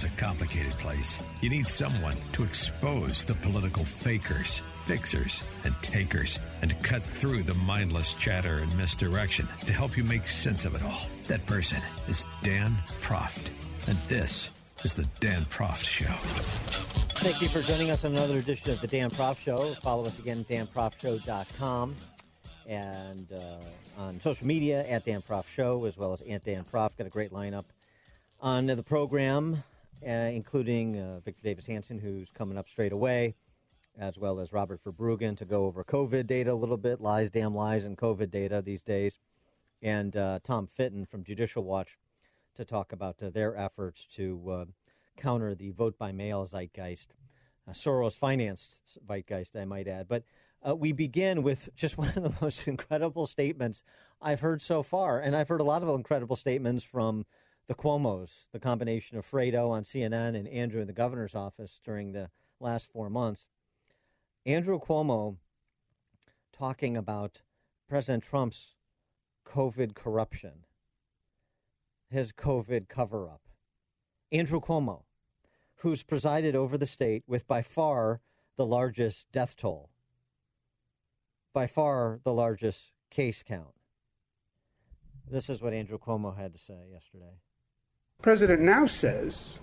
is a complicated place. You need someone to expose the political fakers, fixers, and takers, and to cut through the mindless chatter and misdirection to help you make sense of it all. That person is Dan Proft. And this is the Dan Proft Show. Thank you for joining us on another edition of the Dan Proft Show. Follow us again at danproftshow.com and uh, on social media at Dan Proft Show as well as at Dan Proft. Got a great lineup on the program, including uh, Victor Davis Hanson, who's coming up straight away, as well as Robert VerBruggen to go over COVID data a little bit, lies, damn lies, and COVID data these days, and uh, Tom Fitton from Judicial Watch to talk about uh, their efforts to uh, counter the vote by mail zeitgeist, uh, Soros financed zeitgeist, I might add. But uh, we begin with just one of the most incredible statements I've heard so far. And I've heard a lot of incredible statements from the Cuomo's, the combination of Fredo on CNN and Andrew in the governor's office during the last four months. Andrew Cuomo talking about President Trump's COVID corruption, his COVID cover up. Andrew Cuomo, who's presided over the state with by far the largest death toll, by far the largest case count. This is what Andrew Cuomo had to say yesterday. President now says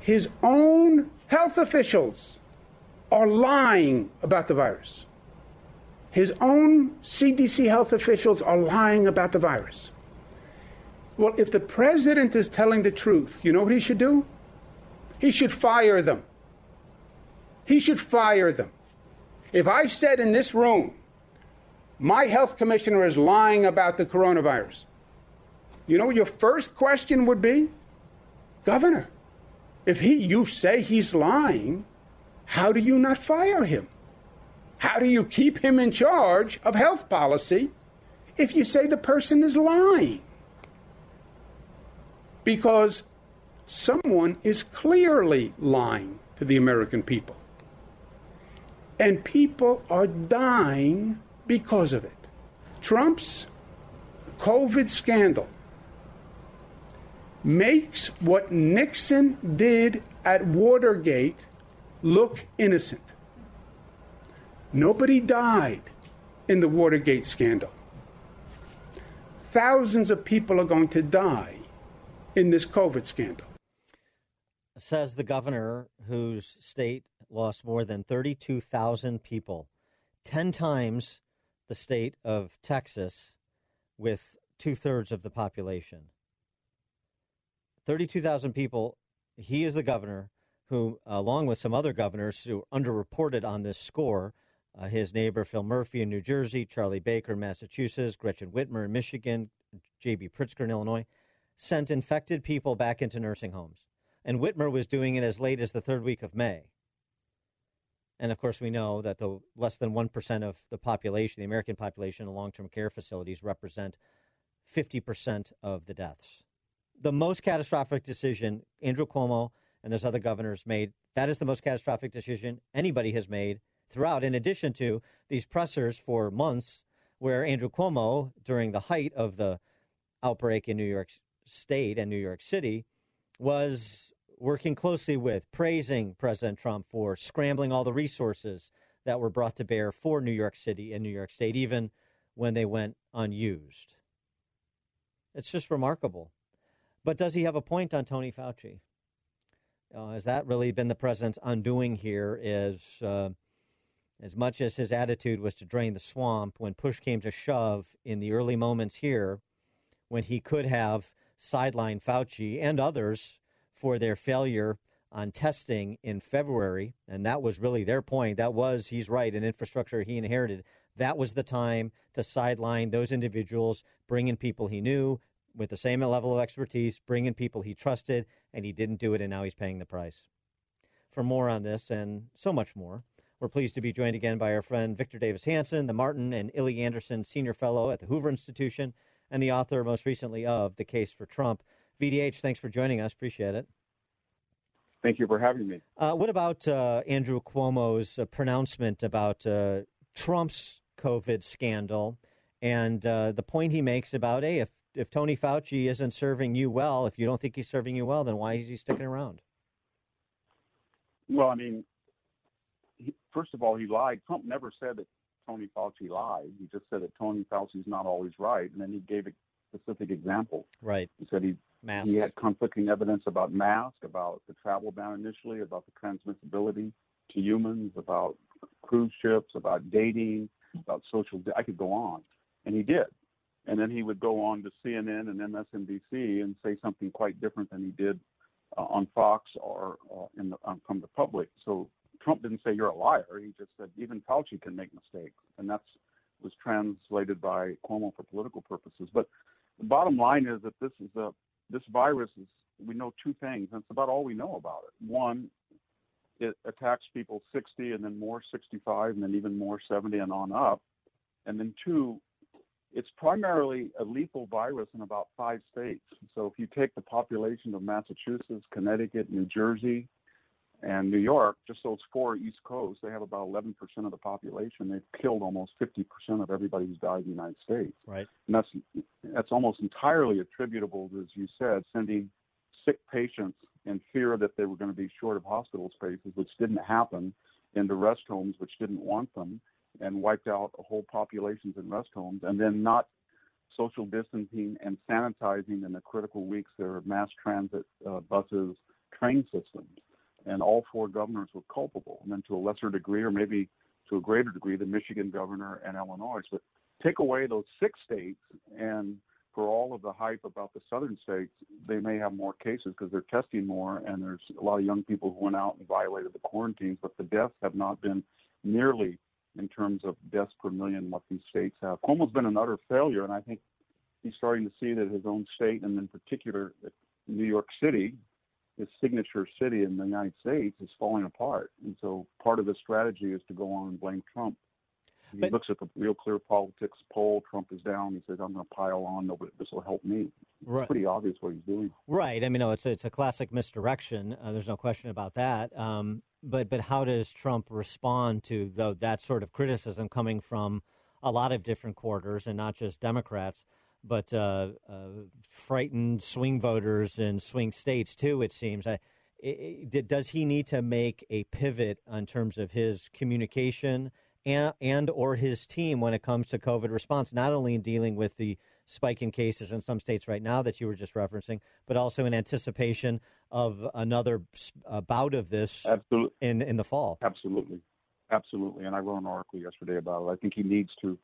his own health officials are lying about the virus. His own CDC health officials are lying about the virus. Well, if the president is telling the truth, you know what he should do? He should fire them. He should fire them. If I said in this room, my health commissioner is lying about the coronavirus, you know what your first question would be? Governor, if he you say he's lying, how do you not fire him? How do you keep him in charge of health policy if you say the person is lying? Because someone is clearly lying to the American people. And people are dying because of it. Trump's COVID scandal makes what Nixon did at Watergate look innocent. Nobody died in the Watergate scandal. Thousands of people are going to die in this COVID scandal. Says the governor whose state lost more than 32,000 people, 10 times the state of Texas with two thirds of the population. 32,000 people. He is the governor who, along with some other governors who underreported on this score, uh, his neighbor Phil Murphy in New Jersey, Charlie Baker in Massachusetts, Gretchen Whitmer in Michigan, J.B. Pritzker in Illinois, sent infected people back into nursing homes. And Whitmer was doing it as late as the third week of May. And of course, we know that the less than 1% of the population, the American population in long term care facilities, represent 50% of the deaths. The most catastrophic decision Andrew Cuomo and those other governors made, that is the most catastrophic decision anybody has made throughout, in addition to these pressers for months where Andrew Cuomo, during the height of the outbreak in New York State and New York City, was working closely with, praising President Trump for scrambling all the resources that were brought to bear for New York City and New York State, even when they went unused. It's just remarkable. But does he have a point on Tony Fauci? Uh, has that really been the president's undoing here? Is uh, as much as his attitude was to drain the swamp, when push came to shove in the early moments here, when he could have sidelined Fauci and others for their failure on testing in February, and that was really their point. That was, he's right, an infrastructure he inherited. That was the time to sideline those individuals, bring in people he knew with the same level of expertise, bring in people he trusted, and he didn't do it, and now he's paying the price. For more on this and so much more, we're pleased to be joined again by our friend Victor Davis Hanson, the Martin and Illie Anderson Senior Fellow at the Hoover Institution, and the author most recently of The Case for Trump. VDH, thanks for joining us. Appreciate it. Thank you for having me. Uh, what about uh, Andrew Cuomo's uh, pronouncement about uh, Trump's COVID scandal and uh, the point he makes about, hey, if, if Tony Fauci isn't serving you well, if you don't think he's serving you well, then why is he sticking around? Well, I mean, he, first of all, he lied. Trump never said that Tony Fauci lied. He just said that Tony Fauci's not always right, and then he gave a specific example. Right. He said he Masks. he had conflicting evidence about masks, about the travel ban initially, about the transmissibility to humans, about cruise ships, about dating, about social. I could go on, and he did. And then he would go on to CNN and MSNBC and say something quite different than he did uh, on Fox or uh, the, um, from the public. So Trump didn't say you're a liar. He just said even Fauci can make mistakes, and that's was translated by Cuomo for political purposes. But the bottom line is that this is a this virus is we know two things, and it's about all we know about it. One, it attacks people 60 and then more 65 and then even more 70 and on up. And then two, it's primarily a lethal virus in about five states. So if you take the population of Massachusetts, Connecticut, New Jersey, and New York, just those four East Coast, they have about 11% of the population. They've killed almost 50% of everybody who's died in the United States. Right. And that's that's almost entirely attributable, as you said, sending sick patients in fear that they were going to be short of hospital spaces, which didn't happen, into rest homes, which didn't want them, and wiped out whole populations in rest homes, and then not social distancing and sanitizing in the critical weeks their mass transit uh, buses, train systems and all four governors were culpable, and then to a lesser degree, or maybe to a greater degree, the Michigan governor and Illinois. But take away those six states, and for all of the hype about the southern states, they may have more cases because they're testing more, and there's a lot of young people who went out and violated the quarantines, but the deaths have not been nearly in terms of deaths per million what these states have. Cuomo's been an utter failure, and I think he's starting to see that his own state, and in particular New York City, his signature city in the United States is falling apart. And so part of his strategy is to go on and blame Trump. He but, looks at the Real Clear Politics poll. Trump is down. He says, "I'm going to pile on. Nobody, this will help me." Right. It's pretty obvious what he's doing. Right. I mean, no, it's a, it's a classic misdirection. Uh, there's no question about that. Um, but but how does Trump respond to the, that sort of criticism coming from a lot of different quarters and not just Democrats? but uh, uh, frightened swing voters in swing states too. It seems. I, it, does he need to make a pivot in terms of his communication and, and or his team when it comes to COVID response? Not only in dealing with the spike in cases in some states right now that you were just referencing, but also in anticipation of another uh, bout of this Absolutely. in in the fall. Absolutely, absolutely. And I wrote an article yesterday about it. I think he needs to.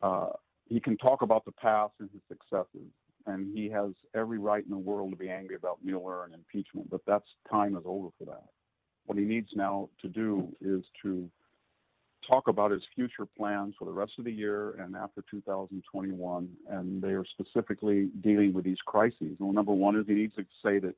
Uh, he can talk about the past and his successes, and he has every right in the world to be angry about Mueller and impeachment, but that's time is over for that. What he needs now to do is to talk about his future plans for the rest of the year and after 2021, and they are specifically dealing with these crises. Well, number one is he needs to say that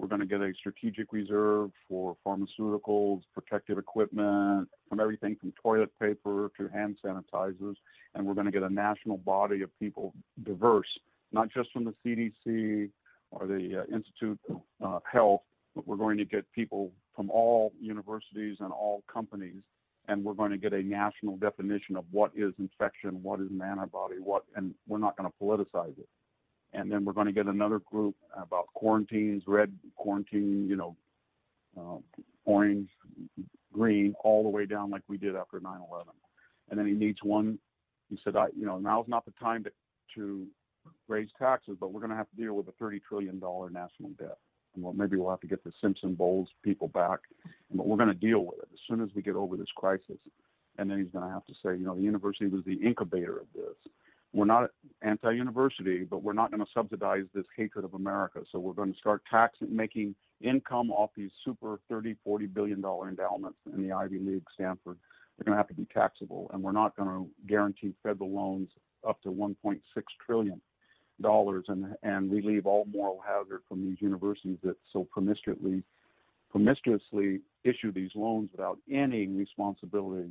we're going to get a strategic reserve for pharmaceuticals, protective equipment, from everything from toilet paper to hand sanitizers. And we're going to get a national body of people diverse, not just from the CDC or the uh, Institute of uh, Health, but we're going to get people from all universities and all companies. And we're going to get a national definition of what is infection, what is an antibody, what, and we're not going to politicize it and then we're going to get another group about quarantines, red quarantine, you know, uh, orange, green, all the way down like we did after 9/11. And then he needs one. He said, I, you know, now's not the time to to raise taxes, but we're going to have to deal with a 30 trillion dollar national debt. Well, maybe we'll have to get the Simpson Bowles people back, but we're going to deal with it as soon as we get over this crisis. And then he's going to have to say, you know, the university was the incubator of this we're not anti-university, but we're not going to subsidize this hatred of America. So we're going to start taxing, making income off these super 30, 40 billion dollar endowments in the Ivy League, Stanford. They're going to have to be taxable, and we're not going to guarantee federal loans up to 1.6 trillion dollars and and relieve all moral hazard from these universities that so promiscuously promiscuously issue these loans without any responsibility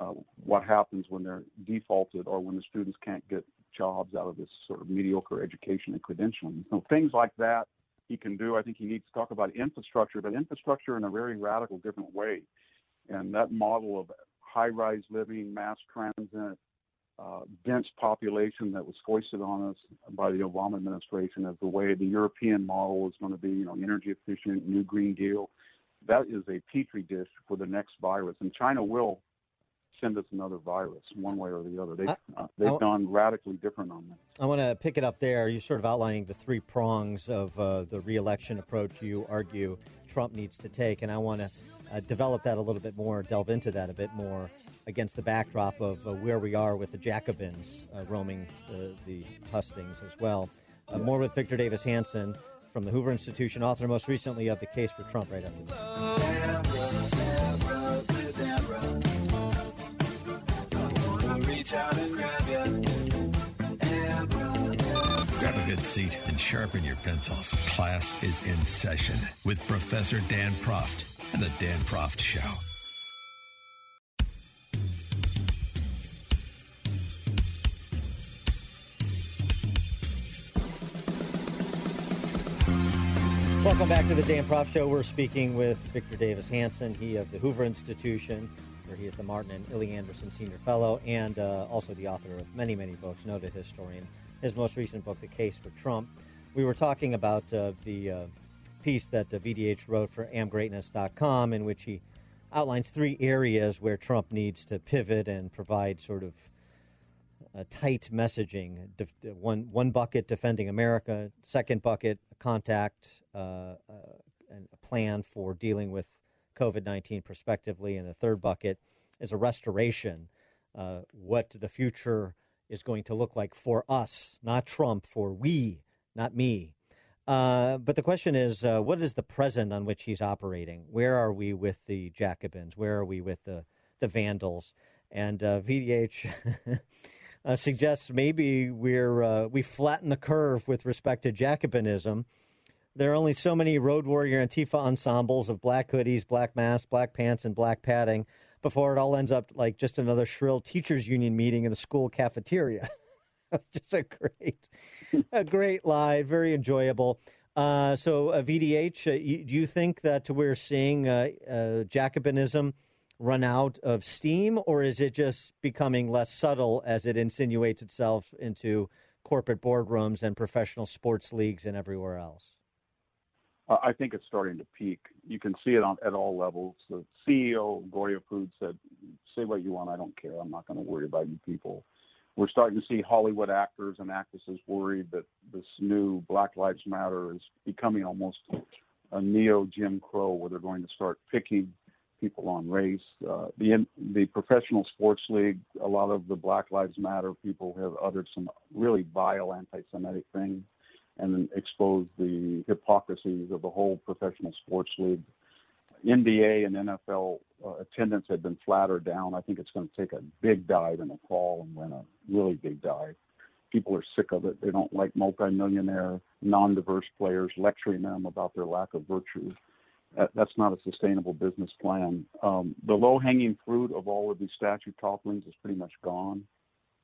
uh, what happens when they're defaulted or when the students can't get jobs out of this sort of mediocre education and credentialing. So things like that he can do. I think he needs to talk about infrastructure, but infrastructure in a very radical different way. And that model of high-rise living, mass transit, uh, dense population that was foisted on us by the Obama administration as the way the European model is going to be, you know, energy efficient, new Green Deal. That is a petri dish for the next virus, and China will send us another virus, one way or the other. They, uh, they've I, gone radically different on that. I want to pick it up there. You're sort of outlining the three prongs of uh, the reelection approach you argue Trump needs to take, and I want to uh, develop that a little bit more, delve into that a bit more against the backdrop of uh, where we are with the Jacobins uh, roaming the hustings as well. Uh, yeah. More with Victor Davis Hanson from the Hoover Institution, author most recently of The Case for Trump, right after this. Grab a good seat and sharpen your pencils. Class is in session with Professor Dan Proft and the Dan Proft Show. Welcome back to the Dan Proft Show. We're speaking with Victor Davis Hanson, he of the Hoover Institution, where he is the Martin and Illie Anderson Senior Fellow, and uh, also the author of many, many books, noted historian. His most recent book, The Case for Trump. We were talking about uh, the uh, piece that VDH wrote for amgreatness.com, in which he outlines three areas where Trump needs to pivot and provide sort of tight messaging. one, one bucket defending America, second bucket contact uh, uh, and a plan for dealing with COVID 19 prospectively. And the third bucket is a restoration, uh, what the future is going to look like for us, not Trump, for we, not me. Uh, but the question is, uh, what is the present on which he's operating? Where are we with the Jacobins? Where are we with the, the Vandals? And uh, VDH uh, suggests maybe we're we flatten the curve with respect to Jacobinism there are only so many Road Warrior Antifa ensembles of black hoodies, black masks, black pants, and black padding before it all ends up like just another shrill teachers union meeting in the school cafeteria. just a great, a great lie, very enjoyable. Uh, so, uh, VDH, uh, you, do you think that we're seeing uh, uh, Jacobinism run out of steam, or is it just becoming less subtle as it insinuates itself into corporate boardrooms and professional sports leagues and everywhere else? Uh, I think it's starting to peak. You can see it on at all levels. The CEO of Goya Foods said, "Say what you want. I don't care. I'm not going to worry about you people." We're starting to see Hollywood actors and actresses worried that this new Black Lives Matter is becoming almost a neo Jim Crow, where they're going to start picking people on race. Uh, the the professional sports league, a lot of the Black Lives Matter people have uttered some really vile anti-Semitic things and exposed the hypocrisies of the whole professional sports league. NBA and NFL uh, attendance had been flattered down. I think it's going to take a big dive in the fall and win a really big dive. People are sick of it. They don't like multimillionaire, non-diverse players lecturing them about their lack of virtue. That, that's not a sustainable business plan. Um, the low-hanging fruit of all of these statue topplings is pretty much gone.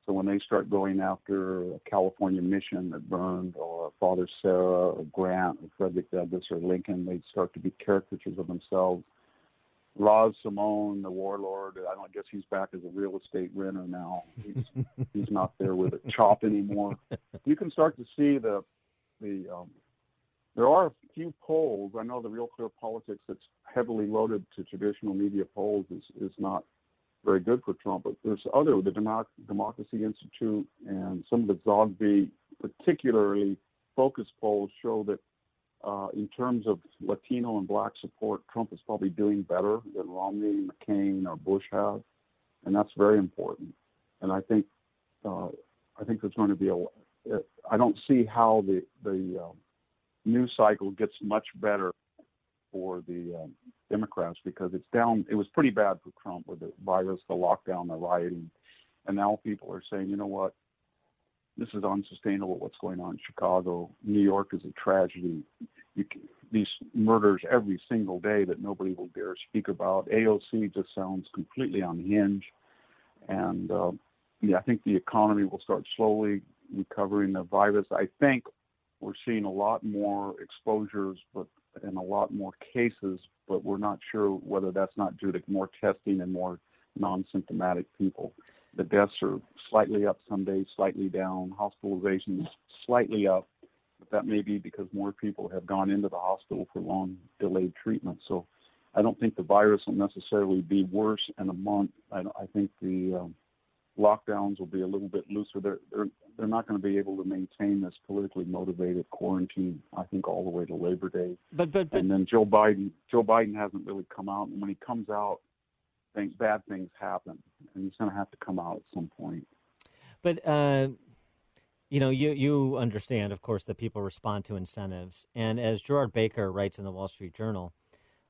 So when they start going after a California mission that burned, or Father Serra, or Grant, or Frederick Douglass, or Lincoln, they start to be caricatures of themselves. Raz Simone, the warlord, I don't guess he's back as a real estate renter now. He's, he's not there with a chop anymore. You can start to see the the um, there are a few polls. I know the Real Clear Politics that's heavily loaded to traditional media polls is is not very good for Trump. But there's other, the Democ- Democracy Institute and some of the Zogby particularly focused polls show that uh, in terms of Latino and black support, Trump is probably doing better than Romney, McCain, or Bush have. And that's very important. And I think uh, I think there's going to be a. I don't see how the the uh, news cycle gets much better for the um, Democrats because it's down. It was pretty bad for Trump with the virus, the lockdown, the rioting, and now people are saying, you know what, this is unsustainable. What's going on in Chicago, New York is a tragedy. You, these murders every single day that nobody will dare speak about. AOC just sounds completely unhinged, and uh, yeah, I think the economy will start slowly recovering the virus. I think we're seeing a lot more exposures, but and a lot more cases, but we're not sure whether that's not due to more testing and more non-symptomatic people. The deaths are slightly up some days, slightly down. Hospitalizations slightly up, but that may be because more people have gone into the hospital for long delayed treatment. So I don't think the virus will necessarily be worse in a month. I, I think the um, lockdowns will be a little bit looser. They're they're they're not going to be able to maintain this politically motivated quarantine. I think all the way to Labor Day. But but, but and then Joe Biden Joe Biden hasn't really come out, and when he comes out, things bad things happen, and he's going to have to come out at some point. But uh, you know, you you understand, of course, that people respond to incentives, and as Gerard Baker writes in the Wall Street Journal.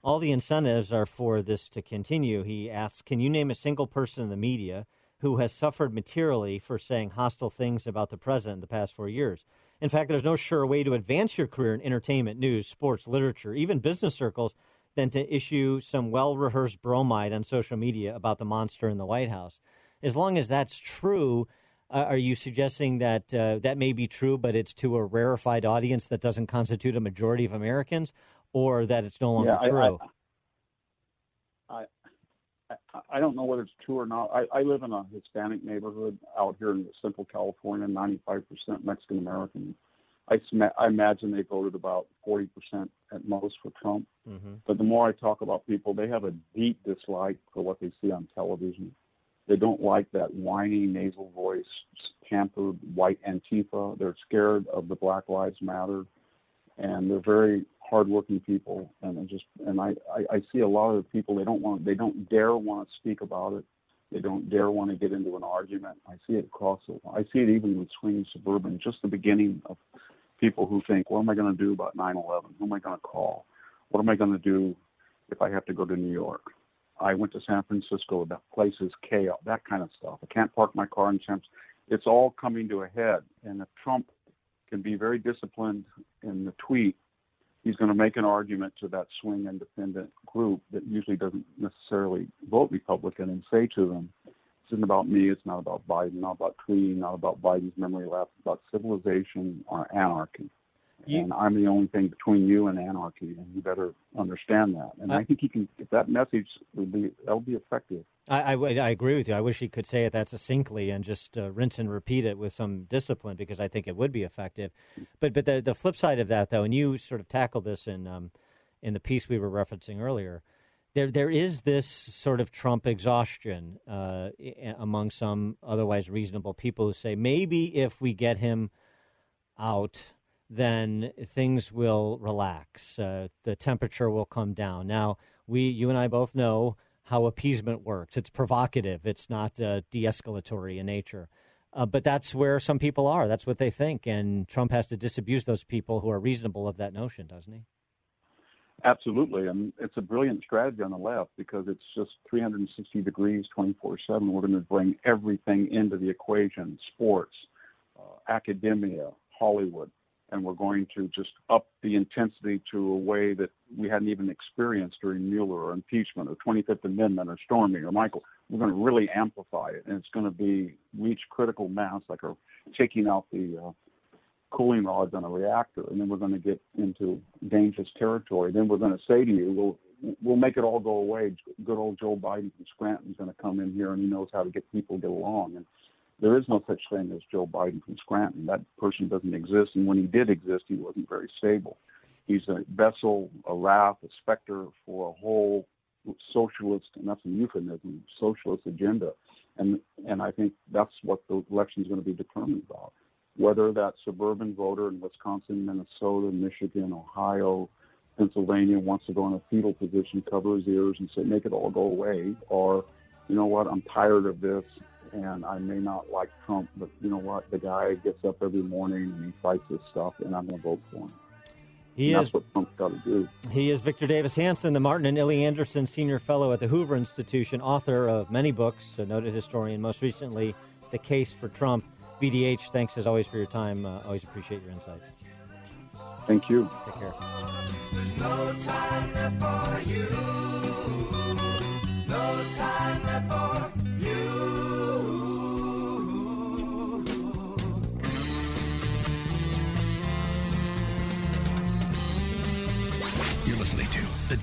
All the incentives are for this to continue. He asks, Can you name a single person in the media who has suffered materially for saying hostile things about the president in the past four years. In fact, there's no sure way to advance your career in entertainment, news, sports, literature, even business circles than to issue some well rehearsed bromide on social media about the monster in the White House. As long as that's true, uh, are you suggesting that uh, that may be true, but it's to a rarefied audience that doesn't constitute a majority of Americans, or that it's no longer yeah, true? I, I don't know whether it's true or not. I, I live in a Hispanic neighborhood out here in Central California, 95% Mexican American. I, I imagine they voted about 40% at most for Trump. Mm-hmm. But the more I talk about people, they have a deep dislike for what they see on television. They don't like that whiny nasal voice, pampered white Antifa. They're scared of the Black Lives Matter, and they're very hardworking people, and I just and I, I I see a lot of people they don't want they don't dare want to speak about it. They don't dare want to get into an argument. I see it across. The, I see it even with swinging suburban. Just the beginning of people who think, what am I going to do about 9/11? Who am I going to call? What am I going to do if I have to go to New York? I went to San Francisco. That place is chaos. That kind of stuff. I can't park my car in San. It's all coming to a head. And if Trump can be very disciplined in the tweet he's going to make an argument to that swing independent group that usually doesn't necessarily vote Republican and say to them, "This isn't about me. It's not about Biden. Not about tweeting. Not about Biden's memory lapse. It's about civilization or anarchy." You, and I'm the only thing between you and anarchy, and you better understand that. And I, I think he can. If that message will be, that'll be effective. I, I, I, agree with you. I wish he could say it that succinctly and just uh, rinse and repeat it with some discipline because I think it would be effective. But but the the flip side of that, though, and you sort of tackled this in um, in the piece we were referencing earlier. There, there is this sort of Trump exhaustion uh, among some otherwise reasonable people who say maybe if we get him out then things will relax. Uh, the temperature will come down. Now, we, you and I both know how appeasement works. It's provocative. It's not uh, de-escalatory in nature. Uh, but that's where some people are. That's what they think, and Trump has to disabuse those people who are reasonable of that notion, doesn't he? Absolutely, and it's a brilliant strategy on the left because it's just 360 degrees, 24/7. We're going to bring everything into the equation: sports, uh, academia, Hollywood, and we're going to just up the intensity to a way that we hadn't even experienced during Mueller or impeachment or 25th Amendment or Stormy or Michael. We're going to really amplify it, and it's going to be reach critical mass, like a, taking out the uh, cooling rods on a reactor, and then we're going to get into dangerous territory. Then we're going to say to you, "We'll we'll make it all go away." Good old Joe Biden from Scranton is going to come in here, and he knows how to get people to get along. And there is no such thing as Joe Biden from Scranton. That person doesn't exist, and when he did exist, he wasn't very stable. He's a vessel, a raft, a specter for a whole socialist, and that's a euphemism, socialist agenda. And and I think that's what the election is going to be determined about. Whether that suburban voter in Wisconsin, Minnesota, Michigan, Ohio, Pennsylvania wants to go in a fetal position, cover his ears, and say, make it all go away, or, you know what, I'm tired of this and I may not like Trump, but you know what? The guy gets up every morning and he fights this stuff, and I'm going to vote for him. He and is That's what Trump's got to do. he is Victor Davis Hanson, the Martin and Illie Anderson Senior Fellow at the Hoover Institution, author of many books, a noted historian, most recently, The Case for Trump. VDH, thanks as always for your time. Uh, always appreciate your insights. Thank you. Take care.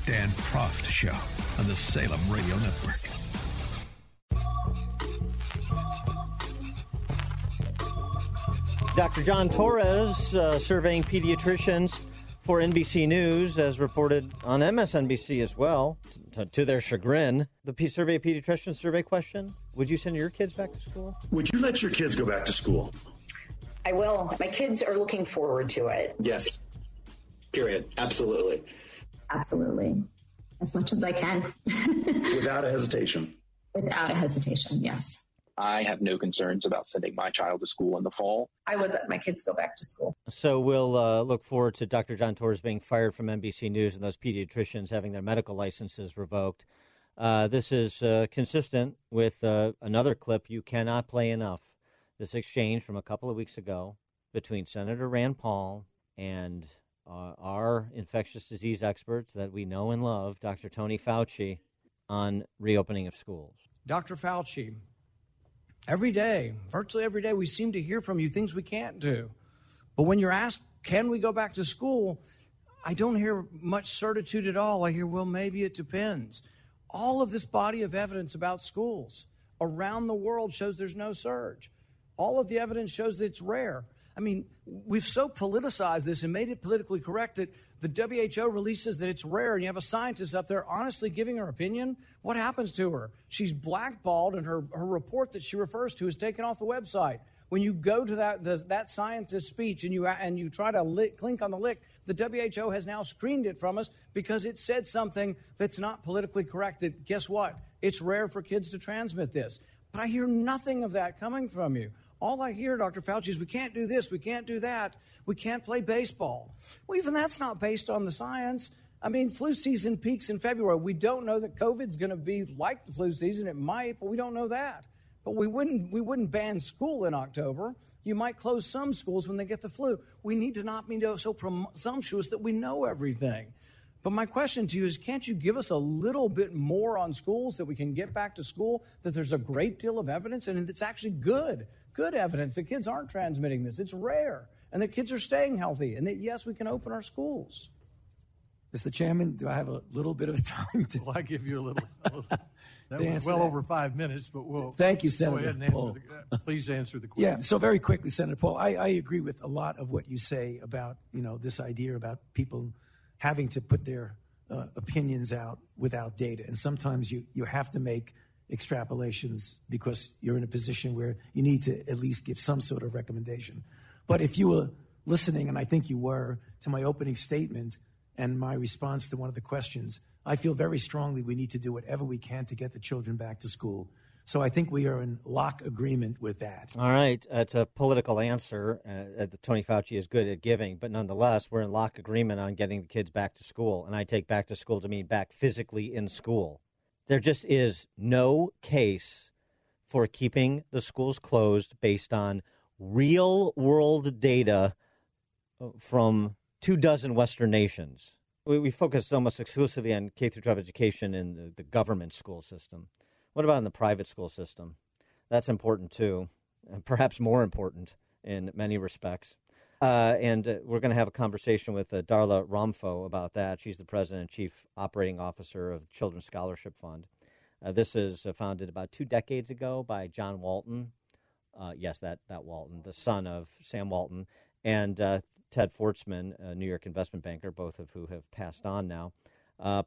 Dan Proft Show on the Salem Radio Network. Dr. John Torres uh, surveying pediatricians for NBC News, as reported on MSNBC as well, t- to their chagrin. The P- survey of pediatricians survey question Would you send your kids back to school? Would you let your kids go back to school? I will. My kids are looking forward to it. Yes. Period. Absolutely. Absolutely. As much as I can. Without a hesitation. Without a hesitation, yes. I have no concerns about sending my child to school in the fall. I would let my kids go back to school. So we'll uh, look forward to Dr. John Torres being fired from NBC News and those pediatricians having their medical licenses revoked. Uh, this is uh, consistent with uh, another clip you cannot play enough. This exchange from a couple of weeks ago between Senator Rand Paul and uh, our infectious disease experts that we know and love, Dr. Tony Fauci, on reopening of schools. Dr. Fauci, every day, virtually every day, we seem to hear from you things we can't do. But when you're asked, can we go back to school? I don't hear much certitude at all. I hear, well, maybe it depends. All of this body of evidence about schools around the world shows there's no surge. All of the evidence shows that it's rare. I mean, we've so politicized this and made it politically correct that the WHO releases that it's rare, and you have a scientist up there honestly giving her opinion. What happens to her? She's blackballed, and her, her report that she refers to is taken off the website. When you go to that the, that scientist's speech and you and you try to lick, clink on the lick, the WHO has now screened it from us because it said something that's not politically correct. Guess what? It's rare for kids to transmit this. But I hear nothing of that coming from you. All I hear, Dr. Fauci, is we can't do this, we can't do that, we can't play baseball. Well, even that's not based on the science. I mean, flu season peaks in February. We don't know that COVID's going to be like the flu season. It might, but we don't know that. But we wouldn't, we wouldn't ban school in October. You might close some schools when they get the flu. We need to not be so presumptuous that we know everything. But my question to you is can't you give us a little bit more on schools that we can get back to school, that there's a great deal of evidence and it's actually good, good evidence that kids aren't transmitting this? It's rare and that kids are staying healthy and that, yes, we can open our schools. Mr. Chairman, do I have a little bit of time to? Well, I give you a little. A little that was well that. over five minutes, but we'll. Thank you, Go Senator ahead and answer Paul. the, uh, please answer the question. Yeah, so very quickly, Senator Paul, I, I agree with a lot of what you say about, you know, this idea about people having to put their uh, opinions out without data. And sometimes you, you have to make extrapolations because you're in a position where you need to at least give some sort of recommendation. But if you were listening, and I think you were, to my opening statement and my response to one of the questions, I feel very strongly we need to do whatever we can to get the children back to school. So I think we are in lock agreement with that. All right, it's a political answer uh, that Tony Fauci is good at giving, but nonetheless, we're in lock agreement on getting the kids back to school, and I take back to school to mean back physically in school. There just is no case for keeping the schools closed based on real world data uh, from two dozen Western nations. We, we focus almost exclusively on K through 12 education in the, the government school system. What about in the private school system? That's important too, and perhaps more important in many respects. Uh, and uh, we're going to have a conversation with uh, Darla Romfo about that. She's the president and chief operating officer of Children's Scholarship Fund. Uh, this is uh, founded about two decades ago by John Walton. Yes, that, that Walton, the son of Sam Walton, and Ted Forstmann, a New York investment banker, both of who have passed on now.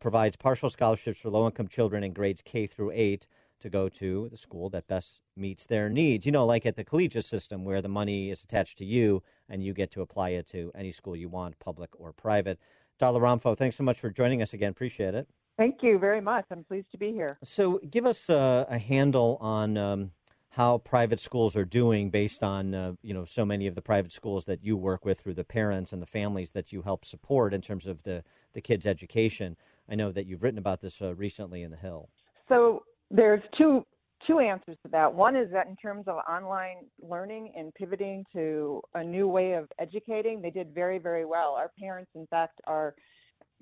Provides partial scholarships for low income children in grades K through 8 to go to the school that best meets their needs. You know, like at the collegiate system where the money is attached to you and you get to apply it to any school you want, public or private. Darla Romfo, thanks so much for joining us again. Appreciate it. Thank you very much. I'm pleased to be here. So, give us uh, a handle on um, how private schools are doing based on uh, you know so many of the private schools that you work with through the parents and the families that you help support in terms of the the kids' education. I know that you've written about this uh, recently in the Hill. So there's two two answers to that. One is that in terms of online learning and pivoting to a new way of educating, they did very very well. Our parents, in fact, are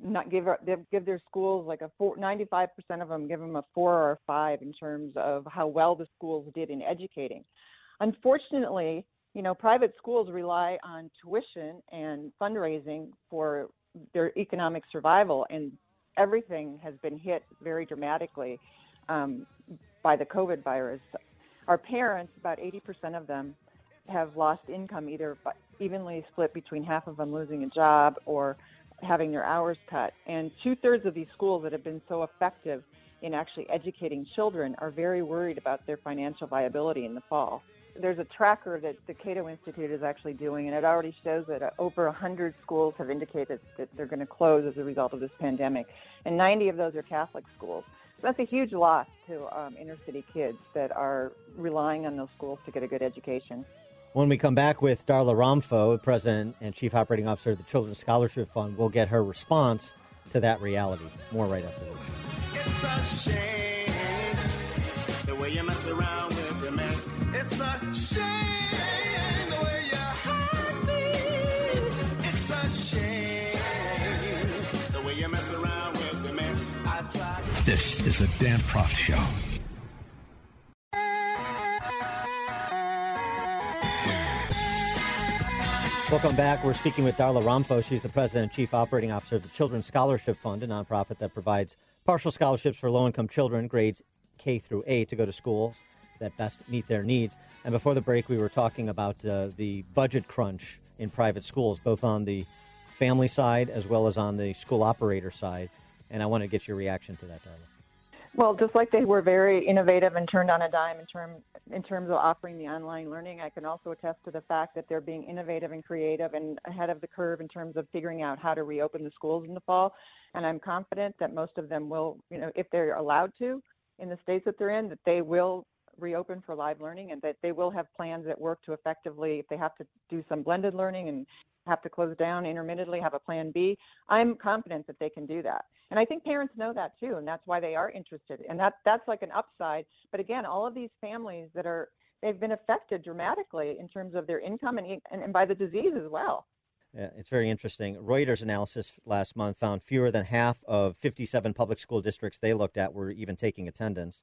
not give they give their schools like a four, 95% of them give them a four or a five in terms of how well the schools did in educating. Unfortunately, you know, private schools rely on tuition and fundraising for their economic survival, and everything has been hit very dramatically um, by the COVID virus. Our parents, about 80% of them, have lost income either evenly split between half of them losing a job or having their hours cut. And two thirds of these schools that have been so effective in actually educating children are very worried about their financial viability in the fall. There's a tracker that the Cato Institute is actually doing, and it already shows that uh, over 100 schools have indicated that they're going to close as a result of this pandemic, and 90 of those are Catholic schools. So that's a huge loss to um, inner city kids that are relying on those schools to get a good education. When we come back with Darla Romfo, President and Chief Operating Officer of the Children's Scholarship Fund, we'll get her response to that reality. More right after this. Is the Dan Proft Show. Welcome back. We're speaking with Darla Romfo. She's the president and chief operating officer of the Children's Scholarship Fund, a nonprofit that provides partial scholarships for low income children, grades K through 8, to go to schools that best meet their needs. And before the break, we were talking about uh, the budget crunch in private schools, both on the family side as well as on the school operator side. And I want to get your reaction to that, Darla. Well, just like they were very innovative and turned on a dime in term in terms of offering the online learning, I can also attest to the fact that they're being innovative and creative and ahead of the curve in terms of figuring out how to reopen the schools in the fall. And I'm confident that most of them will, you know, if they're allowed to in the states that they're in, that they will reopen for live learning and that they will have plans that work to effectively, if they have to do some blended learning and have to close down intermittently, have a plan B. I'm confident that they can do that. And I think parents know that too, and that's why they are interested. And that that's like an upside. But again, all of these families that are they've been affected dramatically in terms of their income and and, and by the disease as well. Yeah, it's very interesting. Reuters analysis last month found fewer than half of 57 public school districts they looked at were even taking attendance.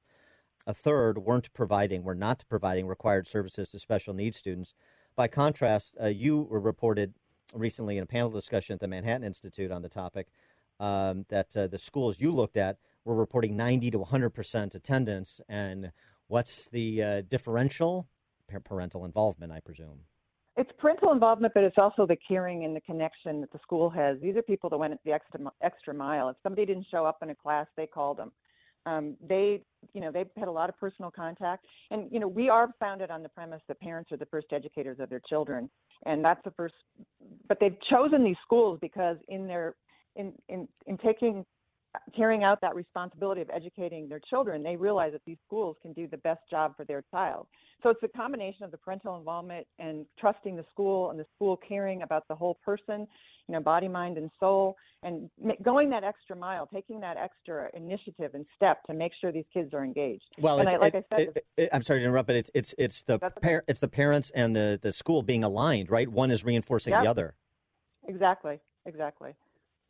A third weren't providing, were not providing required services to special needs students. By contrast, uh, you were reported recently in a panel discussion at the Manhattan Institute on the topic um, that uh, the schools you looked at were reporting 90 to 100 percent attendance. And what's the uh, differential? Parental involvement, I presume. It's parental involvement, but it's also the caring and the connection that the school has. These are people that went the extra extra mile. If somebody didn't show up in a class, they called them. Um, they, you know, they've had a lot of personal contact, and you know, we are founded on the premise that parents are the first educators of their children, and that's the first. But they've chosen these schools because in their in in in taking carrying out that responsibility of educating their children, they realize that these schools can do the best job for their child. So it's a combination of the parental involvement and trusting the school and the school caring about the whole person, you know, body, mind, and soul, and going that extra mile, taking that extra initiative and step to make sure these kids are engaged. Well, I, like it, I said, it, I'm sorry to interrupt, but it's it's it's the par- it's the parents and the the school being aligned, right? One is reinforcing the other. Exactly, exactly.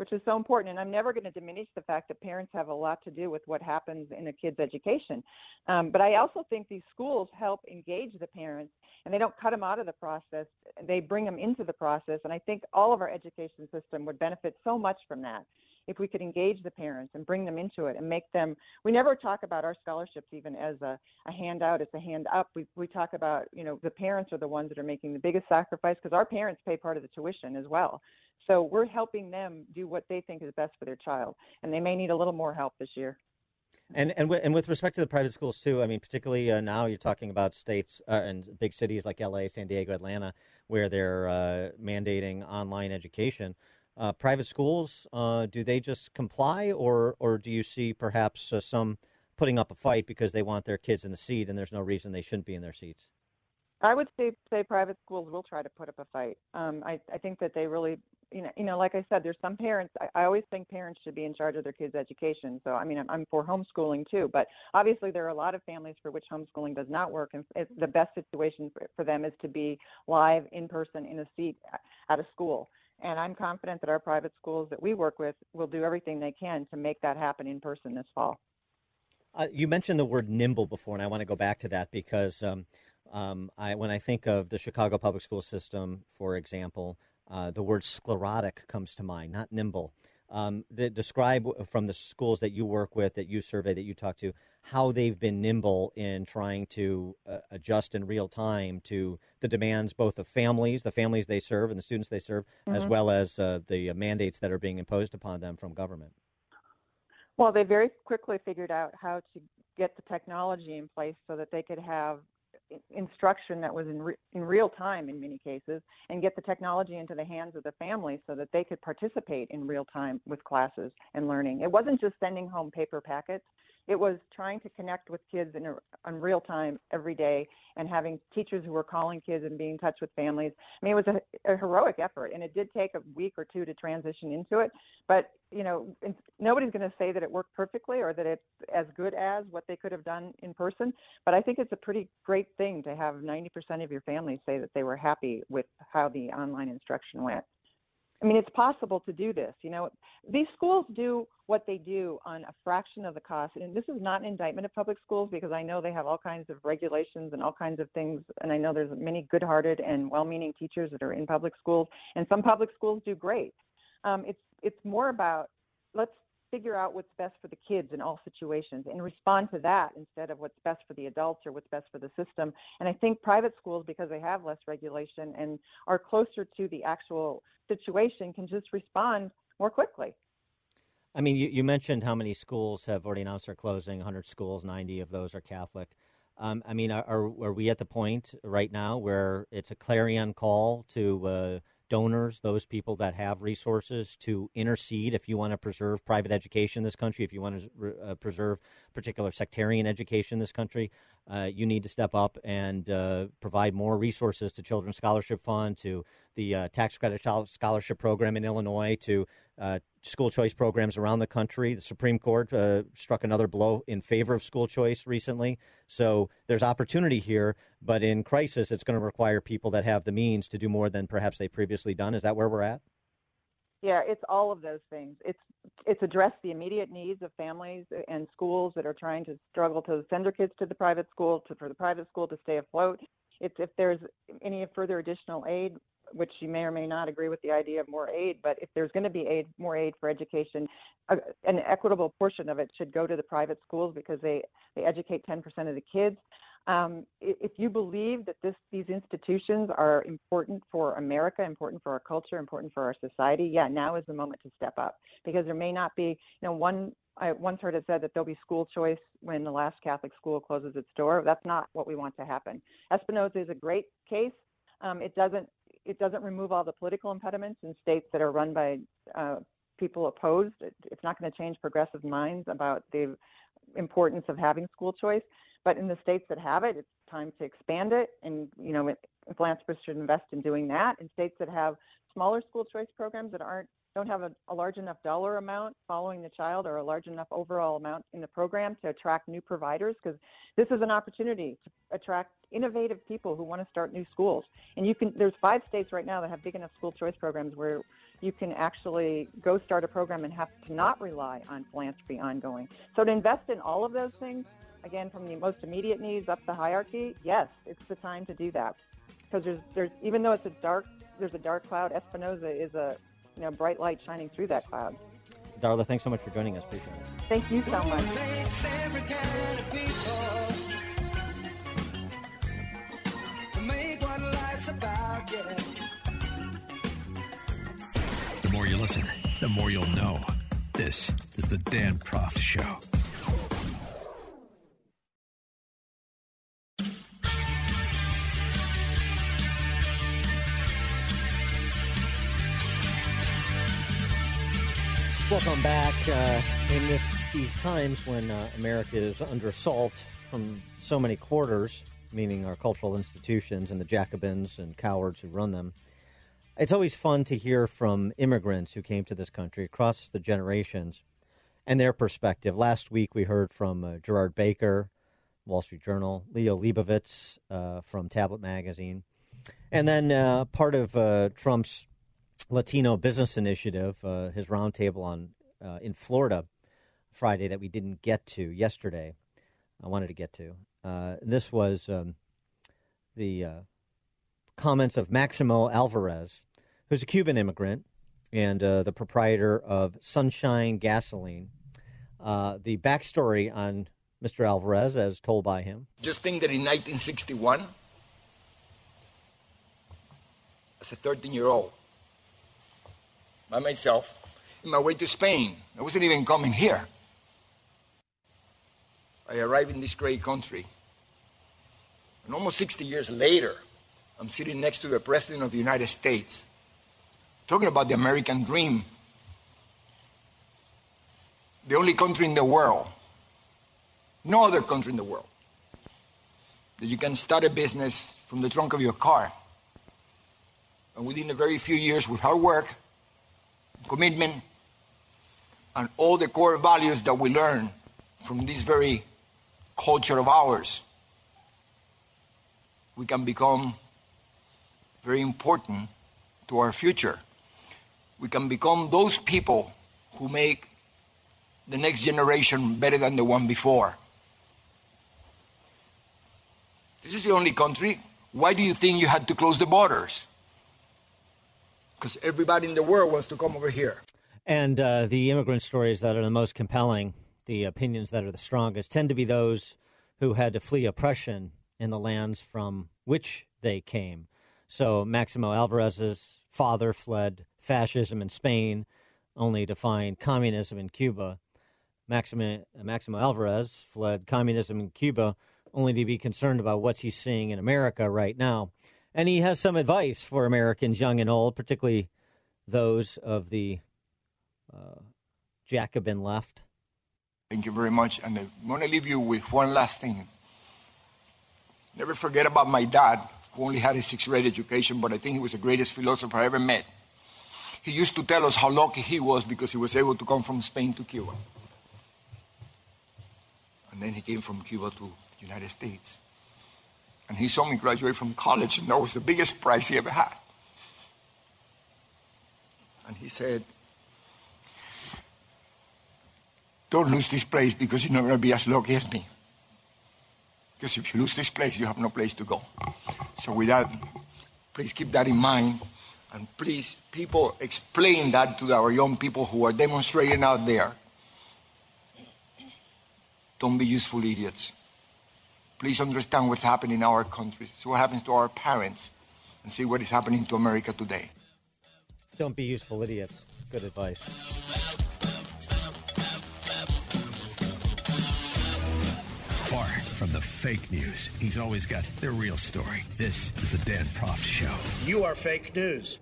Which is so important. And I'm never going to diminish the fact that parents have a lot to do with what happens in a kid's education. Um, but I also think these schools help engage the parents and they don't cut them out of the process. They bring them into the process. And I think all of our education system would benefit so much from that if we could engage the parents and bring them into it and make them we never talk about our scholarships even as a, a handout it's a hand up we, we talk about you know the parents are the ones that are making the biggest sacrifice because our parents pay part of the tuition as well so we're helping them do what they think is best for their child and they may need a little more help this year And and with, and with respect to the private schools too, I mean, particularly uh, now you're talking about states uh, and big cities like L.A., San Diego, Atlanta, where they're uh, mandating online education. Uh, private schools, uh, do they just comply, or or do you see perhaps uh, some putting up a fight because they want their kids in the seat, and there's no reason they shouldn't be in their seats. I would say say private schools will try to put up a fight. Um, I I think that they really you know you know like I said, there's some parents. I, I always think parents should be in charge of their kids' education. So I mean I'm, I'm for homeschooling too, but obviously there are a lot of families for which homeschooling does not work, and it's, the best situation for, for them is to be live in person in a seat at a school. And I'm confident that our private schools that we work with will do everything they can to make that happen in person this fall. Uh, you mentioned the word nimble before, and I want to go back to that because um, um, I, when I think of the Chicago public school system, for example, uh, the word sclerotic comes to mind, not nimble. Um, the, describe from the schools that you work with, that you survey, that you talk to, how they've been nimble in trying to uh, adjust in real time to the demands both of families, the families they serve, and the students they serve, mm-hmm. as well as uh, the mandates that are being imposed upon them from government. Well, they very quickly figured out how to get the technology in place so that they could have instruction that was in, re- in real time in many cases and get the technology into the hands of the families so that they could participate in real time with classes and learning. It wasn't just sending home paper packets. It was trying to connect with kids in, a, in real time every day and having teachers who were calling kids and being in touch with families. I mean, it was a, a heroic effort, and it did take a week or two to transition into it. But you know, nobody's going to say that it worked perfectly or that it's as good as what they could have done in person. But I think it's a pretty great thing to have 90% of your family say that they were happy with how the online instruction went. I mean, it's possible to do this. You know, these schools do what they do on a fraction of the cost. And this is not an indictment of public schools because I know they have all kinds of regulations and all kinds of things. And I know there's many good hearted and well meaning teachers that are in public schools. And some public schools do great. Um, it's, it's more about let's figure out what's best for the kids in all situations and respond to that instead of what's best for the adults or what's best for the system. And I think private schools, because they have less regulation and are closer to the actual situation, can just respond more quickly. I mean, you, you mentioned how many schools have already announced they're closing 100 schools, 90 of those are Catholic. Um, I mean, are, are we at the point right now where it's a clarion call to uh, donors, those people that have resources to intercede if you want to preserve private education in this country, if you want to uh, preserve particular sectarian education in this country, uh, you need to step up and uh, provide more resources to Children's Scholarship Fund, to the uh, tax credit scholarship program in Illinois, to uh, school choice programs around the country. The Supreme Court uh, struck another blow in favor of school choice recently. So there's opportunity here, but in crisis, it's going to require people that have the means to do more than perhaps they previously done. Is that where we're at? Yeah, it's all of those things. It's it's addressed the immediate needs of families and schools that are trying to struggle to send their kids to the private school, to for the private school to stay afloat. It's if there's any further additional aid, which you may or may not agree with the idea of more aid, but if there's going to be aid, more aid for education, uh, an equitable portion of it should go to the private schools because they, they educate 10% of the kids. Um, if you believe that this, these institutions are important for America, important for our culture, important for our society, yeah, now is the moment to step up because there may not be, you know, one. I once heard it said that there'll be school choice when the last Catholic school closes its door. That's not what we want to happen. Espinoza is a great case. Um, it doesn't it doesn't remove all the political impediments in states that are run by uh, people opposed. It, it's not going to change progressive minds about the importance of having school choice. But in the states that have it, it's time to expand it, and you know, philanthropists should invest in doing that. In states that have smaller school choice programs that aren't don't have a, a, large enough dollar amount following the child or a large enough overall amount in the program to attract new providers because this is an opportunity to attract innovative people who want to start new schools and you can there's five states right now that have big enough school choice programs where you can actually go start a program and have to not rely on philanthropy ongoing so to invest in all of those things again from the most immediate needs up the hierarchy yes it's the time to do that because there's there's even though it's a dark there's a dark cloud Espinoza is a you know, bright light shining through that cloud. Darla, thanks so much for joining us. Appreciate it. Thank you so much. The more you listen, the more you'll know. This is the Dan Proft Show. Welcome back. Uh, in this these times when uh, America is under assault from so many quarters, meaning our cultural institutions and the Jacobins and cowards who run them, it's always fun to hear from immigrants who came to this country across the generations and their perspective. Last week we heard from uh, Gerard Baker, Wall Street Journal, Liel Leibovitz uh, from Tablet Magazine, and then uh, part of uh, Trump's Latino Business Initiative, uh, his roundtable on uh, in Florida Friday that we didn't get to yesterday. I wanted to get to. Uh, this was um, the uh, comments of Maximo Alvarez, who's a Cuban immigrant and uh, the proprietor of Sunshine Gasoline. Uh, the backstory on Mr. Alvarez, as told by him. Just think that in 1961, as a 13 year old, by myself, in my way to Spain, I wasn't even coming here. I arrived in this great country. And almost 60 years later, I'm sitting next to the President of the United States, talking about the American dream. The only country in the world, no other country in the world, that you can start a business from the trunk of your car. And within a very few years, with hard work, commitment, and all the core values that we learn from this very culture of ours, we can become very important to our future. We can become those people who make the next generation better than the one before. This is the only country. Why do you think you had to close the borders? Because everybody in the world wants to come over here. And uh, the immigrant stories that are the most compelling, the opinions that are the strongest, tend to be those who had to flee oppression in the lands from which they came. So Maximo Alvarez's father fled fascism in Spain, only to find communism in Cuba. Maximo, Maximo Alvarez fled communism in Cuba, only to be concerned about what he's seeing in America right now. And he has some advice for Americans, young and old, particularly those of the uh, Jacobin left. Thank you very much. And I want to leave you with one last thing. Never forget about my dad, who only had a sixth grade education, but I think he was the greatest philosopher I ever met. He used to tell us how lucky he was because he was able to come from Spain to Cuba. And then he came from Cuba to the United States. And he saw me graduate from college, and that was the biggest prize he ever had. And he said, Don't lose this place because you're not going to be as lucky as me. Because if you lose this place, you have no place to go. So, with that, please keep that in mind. And please, people, explain that to our young people who are demonstrating out there. Don't be useful idiots. Please understand what's happening in our countries. See what happens to our parents and see what is happening to America today. Don't be useful idiots. Good advice. Far from the fake news, he's always got the real story. This is the Dan Proft Show. You are fake news.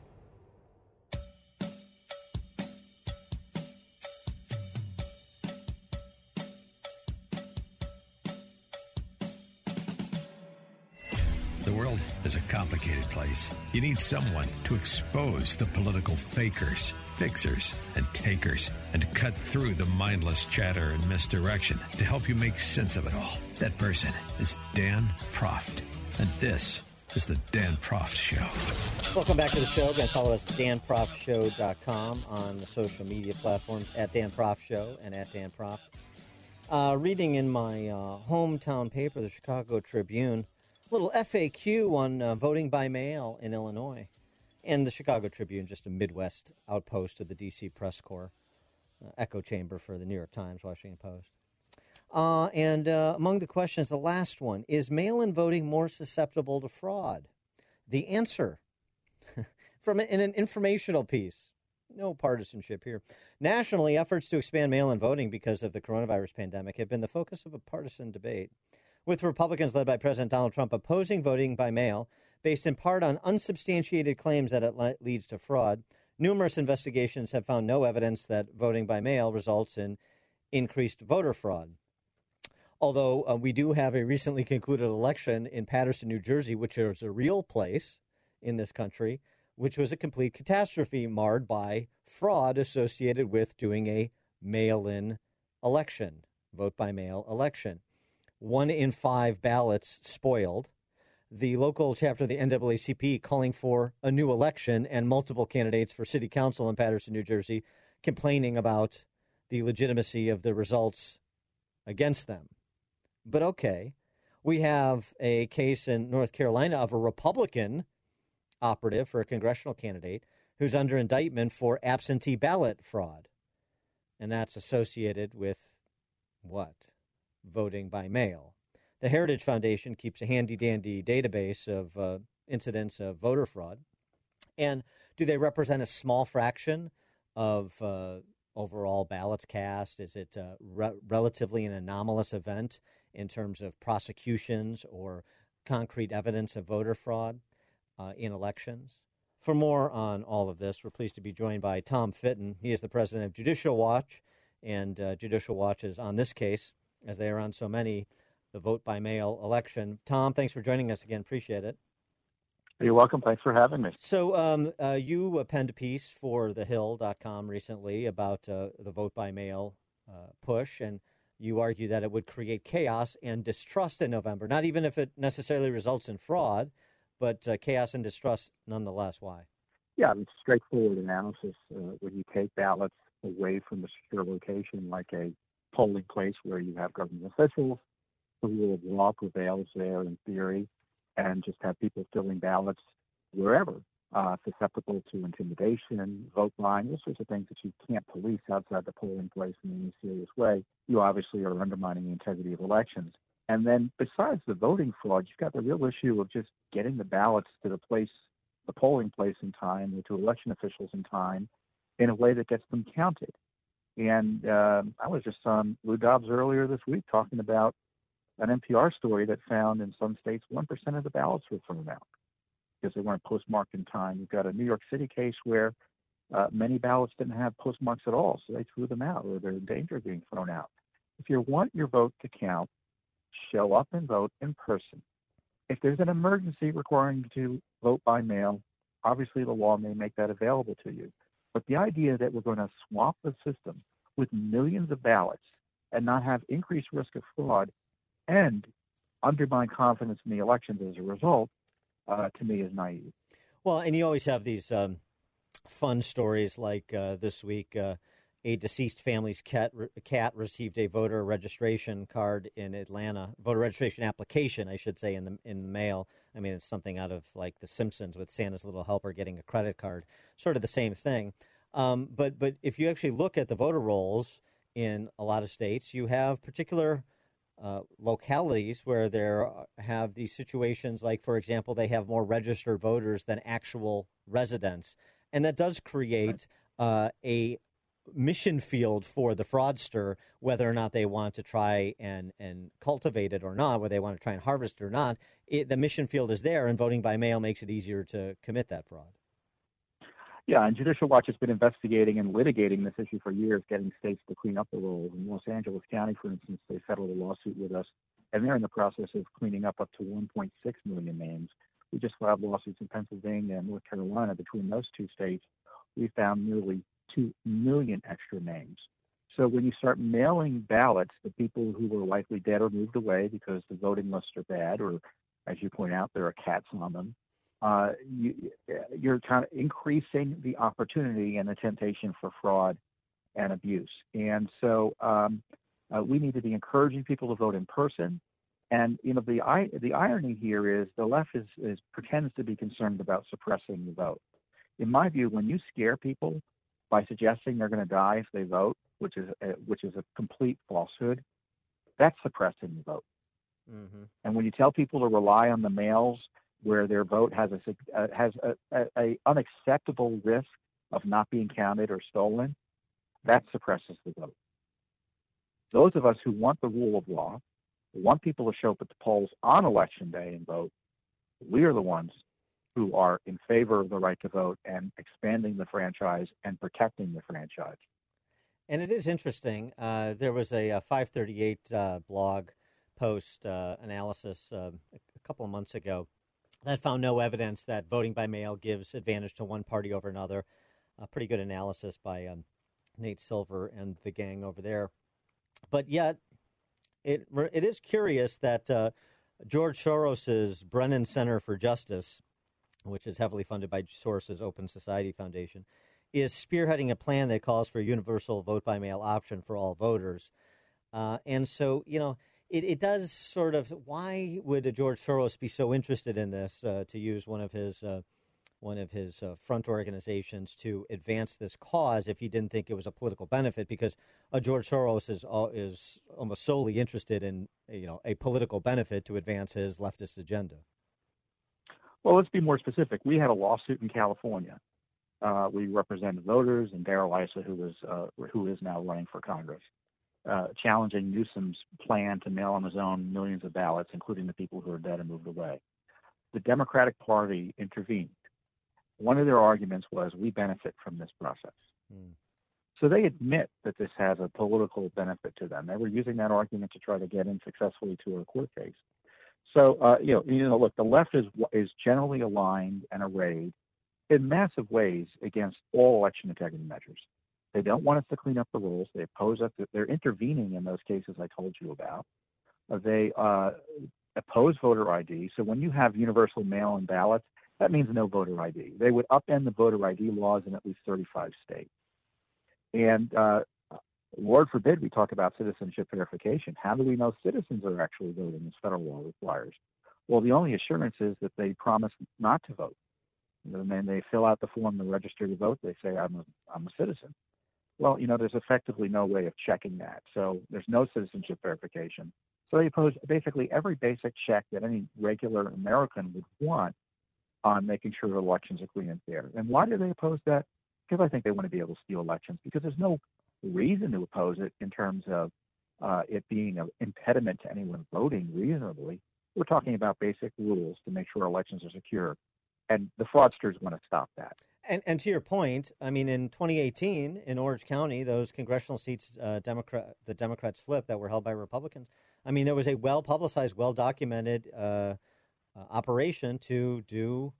World is a complicated place. You need someone to expose the political fakers, fixers, and takers, and to cut through the mindless chatter and misdirection to help you make sense of it all. That person is Dan Proft. And this is the Dan Proft Show. Welcome back to the show. Again, follow us at danproftshow.com on the social media platforms at Dan Proft Show and at Dan Proft. Uh, reading in my uh, hometown paper, the Chicago Tribune, little FAQ on uh, voting by mail in Illinois. And the Chicago Tribune, just a Midwest outpost of the D.C. press corps, uh, echo chamber for the New York Times, Washington Post. Uh, and uh, among the questions, the last one is mail in voting more susceptible to fraud? The answer from in an informational piece. No partisanship here. Nationally, efforts to expand mail in voting because of the coronavirus pandemic have been the focus of a partisan debate, with Republicans led by President Donald Trump opposing voting by mail based in part on unsubstantiated claims that it le- leads to fraud. Numerous investigations have found no evidence that voting by mail results in increased voter fraud. Although uh, we do have a recently concluded election in Paterson, New Jersey, which is a real place in this country, which was a complete catastrophe marred by fraud associated with doing a mail in election, vote by mail election. One in five ballots spoiled. The local chapter of the NAACP calling for a new election and multiple candidates for city council in Paterson, New Jersey, complaining about the legitimacy of the results against them. But okay, we have a case in North Carolina of a Republican operative for a congressional candidate who's under indictment for absentee ballot fraud. And that's associated with what? Voting by mail. The Heritage Foundation keeps a handy dandy database of uh, incidents of voter fraud. And do they represent a small fraction of uh, overall ballots cast? Is it uh, re- relatively an anomalous event in terms of prosecutions or concrete evidence of voter fraud uh, in elections? For more on all of this, we're pleased to be joined by Tom Fitton. He is the president of Judicial Watch, and uh, Judicial Watch is on this case, as they are on so many, the vote by mail election. Tom, thanks for joining us again. Appreciate it. You're welcome. Thanks for having me. So, um, uh, you penned a piece for TheHill.com recently about uh, the vote by mail uh, push, and you argue that it would create chaos and distrust in November, not even if it necessarily results in fraud, but uh, chaos and distrust nonetheless. Why? Yeah, it's straightforward analysis. Uh, when you take ballots away from a secure location, like a polling place where you have government officials, the rule of law prevails there in theory, and just have people filling ballots wherever, uh, susceptible to intimidation, vote buying, all sorts of things that you can't police outside the polling place in any serious way. You obviously are undermining the integrity of elections. And then besides the voting fraud, you've got the real issue of just getting the ballots to the place, the polling place in time, or to election officials in time, in a way that gets them counted. And uh, I was just on Lou Dobbs earlier this week talking about an NPR story that found in some states 1% of the ballots were thrown out because they weren't postmarked in time. You've got a New York City case where uh, many ballots didn't have postmarks at all, so they threw them out or they're in danger of being thrown out. If you want your vote to count, show up and vote in person. If there's an emergency requiring you to vote by mail, obviously the law may make that available to you. But the idea that we're going to swap the system with millions of ballots and not have increased risk of fraud and undermine confidence in the elections as a result, uh, to me, is naive. Well, and you always have these um, fun stories like uh, this week. Uh, a deceased family's cat, cat received a voter registration card in Atlanta, voter registration application, I should say, in the in the mail. I mean, it's something out of like The Simpsons with Santa's little helper getting a credit card, sort of the same thing. Um, but but if you actually look at the voter rolls in a lot of states, you have particular uh, localities where there have these situations, like for example, they have more registered voters than actual residents, and that does create uh, a mission field for the fraudster, whether or not they want to try and, and cultivate it or not, whether they want to try and harvest it or not. It, the mission field is there, and voting by mail makes it easier to commit that fraud. Yeah, and Judicial Watch has been investigating and litigating this issue for years, getting states to clean up the rolls. In Los Angeles County, for instance, they settled a lawsuit with us, and they're in the process of cleaning up up to 1.6 million names. We just filed lawsuits in Pennsylvania and North Carolina. Between those two states, we found nearly 2 million extra names. So when you start mailing ballots to people who were likely dead or moved away because the voting lists are bad, or as you point out, there are cats on them, uh, you, you're kind of increasing the opportunity and the temptation for fraud and abuse. And so um, uh, we need to be encouraging people to vote in person. And you know the the irony here is the left is, is pretends to be concerned about suppressing the vote. In my view, when you scare people by suggesting they're going to die if they vote, which is a, which is a complete falsehood, that's suppressing the vote. Mm-hmm. And when you tell people to rely on the mails where their vote has a uh, has a, a, a, unacceptable risk of not being counted or stolen, that suppresses the vote. Those of us who want the rule of law, want people to show up at the polls on election day and vote, we are the ones who are in favor of the right to vote and expanding the franchise and protecting the franchise. And it is interesting. Uh, there was a, a 538 uh, blog post uh, analysis uh, a couple of months ago that found no evidence that voting by mail gives advantage to one party over another. A pretty good analysis by um, Nate Silver and the gang over there. But yet, it it is curious that uh, George Soros's Brennan Center for Justice, which is heavily funded by Soros's Open Society Foundation, is spearheading a plan that calls for a universal vote by mail option for all voters. Uh, and so, you know, it, it does sort of. Why would George Soros be so interested in this? Uh, to use one of his uh, one of his uh, front organizations to advance this cause, if he didn't think it was a political benefit, because George Soros is is almost solely interested in you know a political benefit to advance his leftist agenda. Well, let's be more specific. We had a lawsuit in California. Uh, we represented voters and Darrell Issa, who was uh, who is now running for Congress uh, challenging Newsom's plan to mail on his own millions of ballots, including the people who are dead and moved away. The Democratic Party intervened. One of their arguments was we benefit from this process. Mm. So they admit that this has a political benefit to them. They were using that argument to try to get in successfully to a court case. So uh, you know, you know, look, the left is is generally aligned and arrayed in massive ways against all election integrity measures. They don't want us to clean up the rules. They oppose us. They're intervening in those cases I told you about. Uh, they uh, oppose voter ID. So when you have universal mail-in ballots, that means no voter ID. They would upend the voter ID laws in at least 35 states. And uh, Lord forbid we talk about citizenship verification. How do we know citizens are actually voting as federal law requires? Well, the only assurance is that they promise not to vote. And then they fill out the form to register to vote. They say, I'm a, I'm a citizen. Well, you know, there's effectively no way of checking that. So there's no citizenship verification. So they impose basically every basic check that any regular American would want on making sure elections are clean and fair. And why do they oppose that? Because I think they want to be able to steal elections. Because there's no reason to oppose it in terms of uh, it being an impediment to anyone voting reasonably. We're talking about basic rules to make sure elections are secure, and the fraudsters want to stop that. And, and to your point, I mean, in 2018 in Orange County, those congressional seats, uh, Democrat, the Democrats flipped that were held by Republicans. I mean, there was a well publicized, well documented uh, uh, operation to do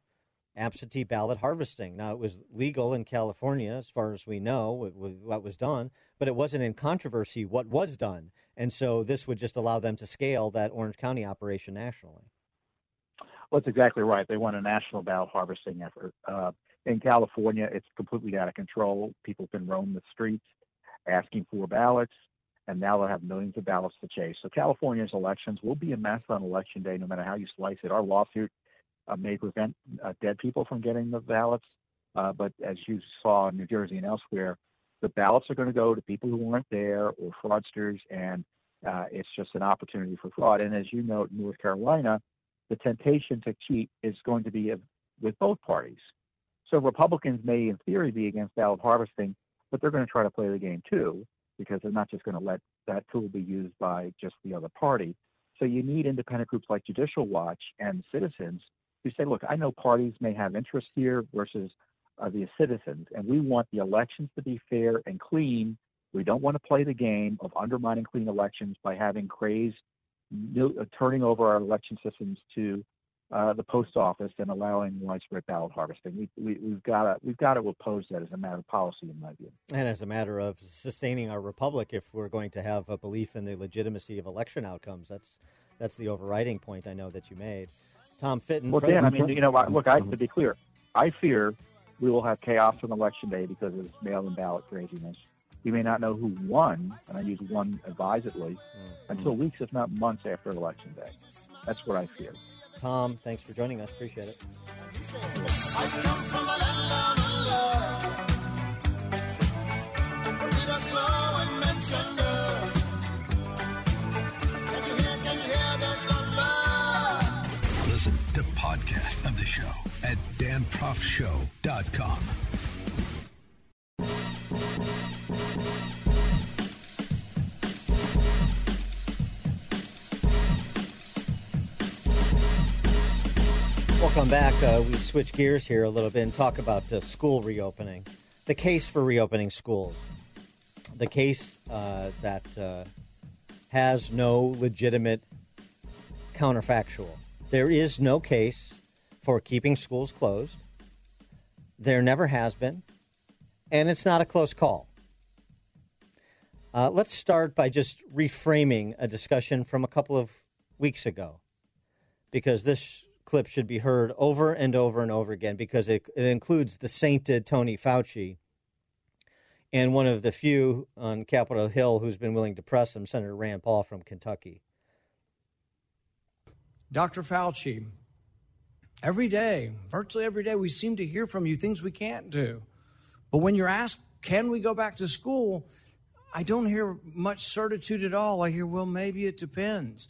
absentee ballot harvesting. Now, it was legal in California, as far as we know, what was done, but it wasn't in controversy what was done. And so this would just allow them to scale that Orange County operation nationally. Well, that's exactly right. They want a national ballot harvesting effort. Uh, in California, it's completely out of control. People can roam the streets asking for ballots, and now they'll have millions of ballots to chase. So California's elections will be a mess on election day, no matter how you slice it. Our lawsuit may prevent uh, dead people from getting the ballots, uh, but as you saw in New Jersey and elsewhere, the ballots are going to go to people who weren't there or fraudsters, and uh, it's just an opportunity for fraud. And as you know, in North Carolina, the temptation to cheat is going to be with both parties. So Republicans may, in theory, be against ballot harvesting, but they're going to try to play the game too, because they're not just going to let that tool be used by just the other party. So you need independent groups like Judicial Watch and citizens who say, look, I know parties may have interest here versus uh, the citizens, and we want the elections to be fair and clean. We don't want to play the game of undermining clean elections by having crazed uh, turning over our election systems to uh, the post office and allowing widespread ballot harvesting. We, we, we've got to we've got to oppose that as a matter of policy, in my view. And as a matter of sustaining our republic, if we're going to have a belief in the legitimacy of election outcomes, that's that's the overriding point I know that you made. Tom Fitton. Well, Dan, I mean, you know, look, I, to be clear, I fear we will have chaos on election day because of this mail-in ballot craziness. We may not know who won, and I use "won" advisedly, mm-hmm. until weeks, if not months, after election day. That's what I fear. Tom, thanks for joining us. Appreciate it. danproftshow.com. Welcome back. Uh, we switch gears here a little bit and talk about uh, school reopening, the case for reopening schools. the case uh, that uh, has no legitimate counterfactual. There is no case for keeping schools closed. There never has been, and it's not a close call. Uh, let's start by just reframing a discussion from a couple of weeks ago, because this clip should be heard over and over and over again because it, it includes the sainted Tony Fauci and one of the few on Capitol Hill who's been willing to press him, Senator Rand Paul from Kentucky. Dr. Fauci, every day, virtually every day, we seem to hear from you things we can't do. But when you're asked, can we go back to school? I don't hear much certitude at all. I hear, well, maybe it depends.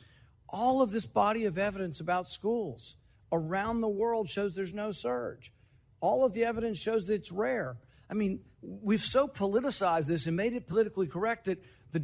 All of this body of evidence about schools around the world shows there's no surge. All of the evidence shows that it's rare. I mean, we've so politicized this and made it politically correct that the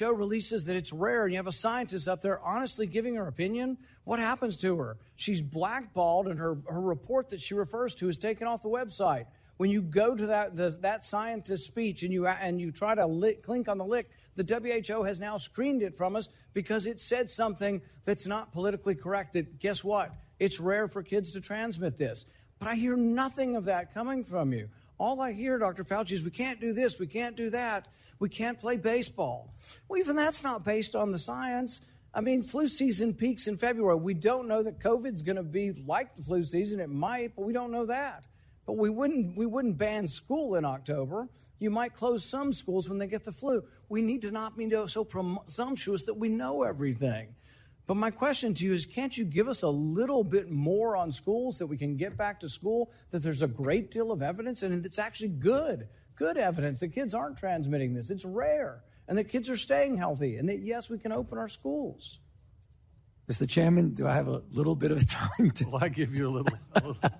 WHO releases that it's rare, and you have a scientist up there honestly giving her opinion. What happens to her? She's blackballed, and her, her report that she refers to is taken off the website. When you go to that the, that scientist's speech and you and you try to lick, clink on the lick, the WHO has now screened it from us because it said something that's not politically correct. That guess what? It's rare for kids to transmit this. But I hear nothing of that coming from you. All I hear, Dr. Fauci, is we can't do this, we can't do that, we can't play baseball. Well, even that's not based on the science. I mean, flu season peaks in February. We don't know that COVID's going to be like the flu season. It might, but we don't know that. But we wouldn't, we wouldn't ban school in October. You might close some schools when they get the flu. We need to not be so presumptuous that we know everything. But my question to you is can't you give us a little bit more on schools that we can get back to school, that there's a great deal of evidence and it's actually good, good evidence that kids aren't transmitting this. It's rare and that kids are staying healthy and that, yes, we can open our schools. Mr. Chairman, do I have a little bit of time to? Well, I give you a little. A little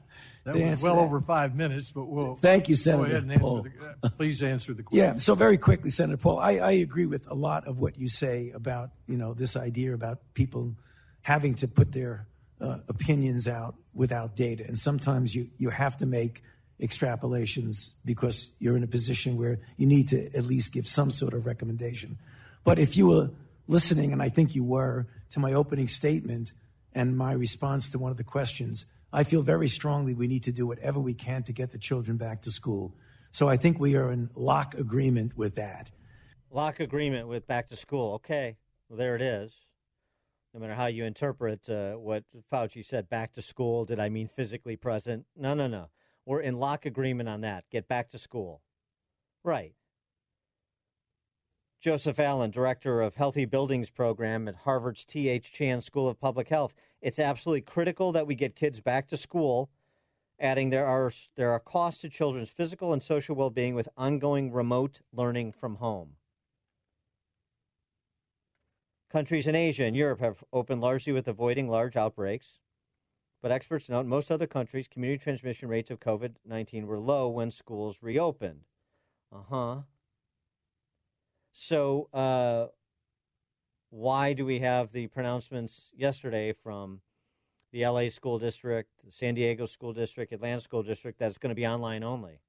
that was well that. over five minutes, but we'll. Thank you, Go Senator ahead and answer Paul. the, uh, please answer the question. Yeah. So very quickly, Senator Paul, I, I agree with a lot of what you say about you know this idea about people having to put their uh, opinions out without data, and sometimes you you have to make extrapolations because you're in a position where you need to at least give some sort of recommendation. But if you were listening, and I think you were, to my opening statement and my response to one of the questions, I feel very strongly we need to do whatever we can to get the children back to school. So I think we are in lock agreement with that. Lock agreement with back to school. Okay, well, there it is. No matter how you interpret uh, what Fauci said, back to school, did I mean physically present? No, no, no. We're in lock agreement on that. Get back to school. Right. Joseph Allen, director of Healthy Buildings Program at Harvard's T.H. Chan School of Public Health. It's absolutely critical that we get kids back to school, adding there are there are costs to children's physical and social well-being with ongoing remote learning from home. Countries in Asia and Europe have opened largely with avoiding large outbreaks, but experts note most other countries community transmission rates of COVID-19 were low when schools reopened. Uh-huh. So, uh, why do we have the pronouncements yesterday from the LA school district, San Diego school district, Atlanta school district that it's going to be online only?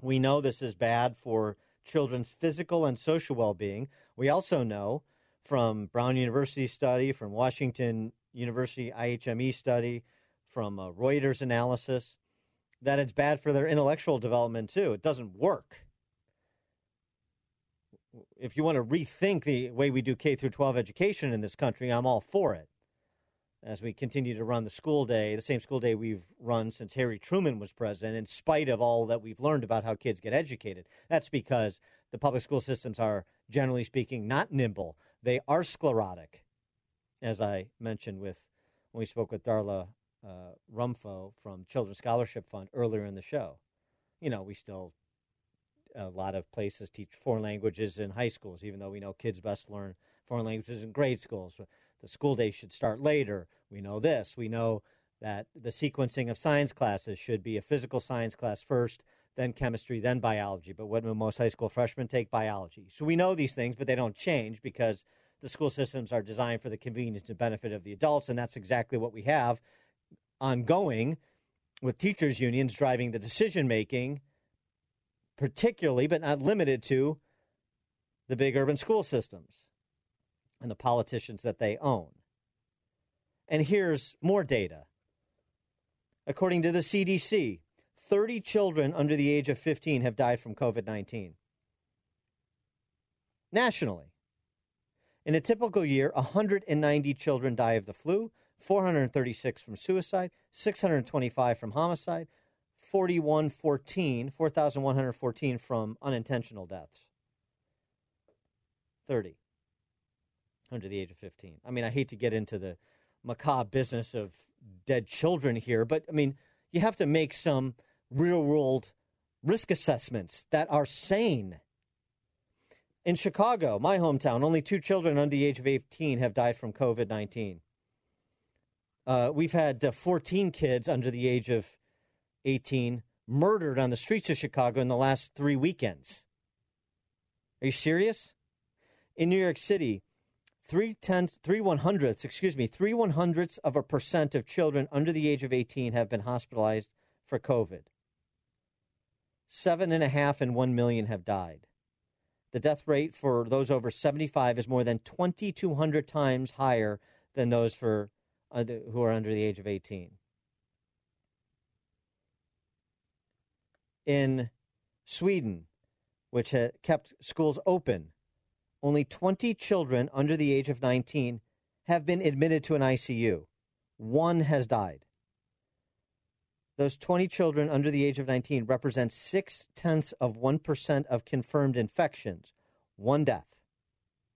We know this is bad for children's physical and social well being. We also know from Brown University study, from Washington University IHME study, from Reuters analysis, that it's bad for their intellectual development too. It doesn't work if you want to rethink the way we do K through 12 education in this country, I'm all for it. As we continue to run the school day, the same school day we've run since Harry Truman was president, in spite of all that we've learned about how kids get educated. That's because the public school systems are, generally speaking, not nimble. They are sclerotic, as I mentioned with when we spoke with Darla uh, Romfo from Children's Scholarship Fund earlier in the show. You know, we still a lot of places teach foreign languages in high schools, even though we know kids best learn foreign languages in grade schools. The school day should start later. We know this. We know that the sequencing of science classes should be a physical science class first, then chemistry, then biology. But what will most high school freshmen take biology? So we know these things, but they don't change because the school systems are designed for the convenience and benefit of the adults, and that's exactly what we have ongoing with teachers' unions driving the decision making particularly, but not limited to, the big urban school systems and the politicians that they own. And here's more data. According to the CDC, 30 children under the age of 15 have died from COVID 19. Nationally, in a typical year, 190 children die of the flu, 436 from suicide, 625 from homicide, 4114, 4,114 from unintentional deaths. 30 under the age of 15. I mean, I hate to get into the macabre business of dead children here, but I mean, you have to make some real world risk assessments that are sane. In Chicago, my hometown, only two children under the age of 18 have died from COVID 19. Uh, we've had uh, 14 kids under the age of 18 murdered on the streets of Chicago in the last three weekends. Are you serious? In New York City, three tenths, three one hundredths, excuse me, three one hundredths of a percent of children under the age of 18 have been hospitalized for COVID. Seven and a half and one million have died. The death rate for those over 75 is more than 2,200 times higher than those for uh, who are under the age of 18. In Sweden, which had kept schools open, only 20 children under the age of 19 have been admitted to an ICU. One has died. Those 20 children under the age of 19 represent six tenths of 1% of confirmed infections. One death.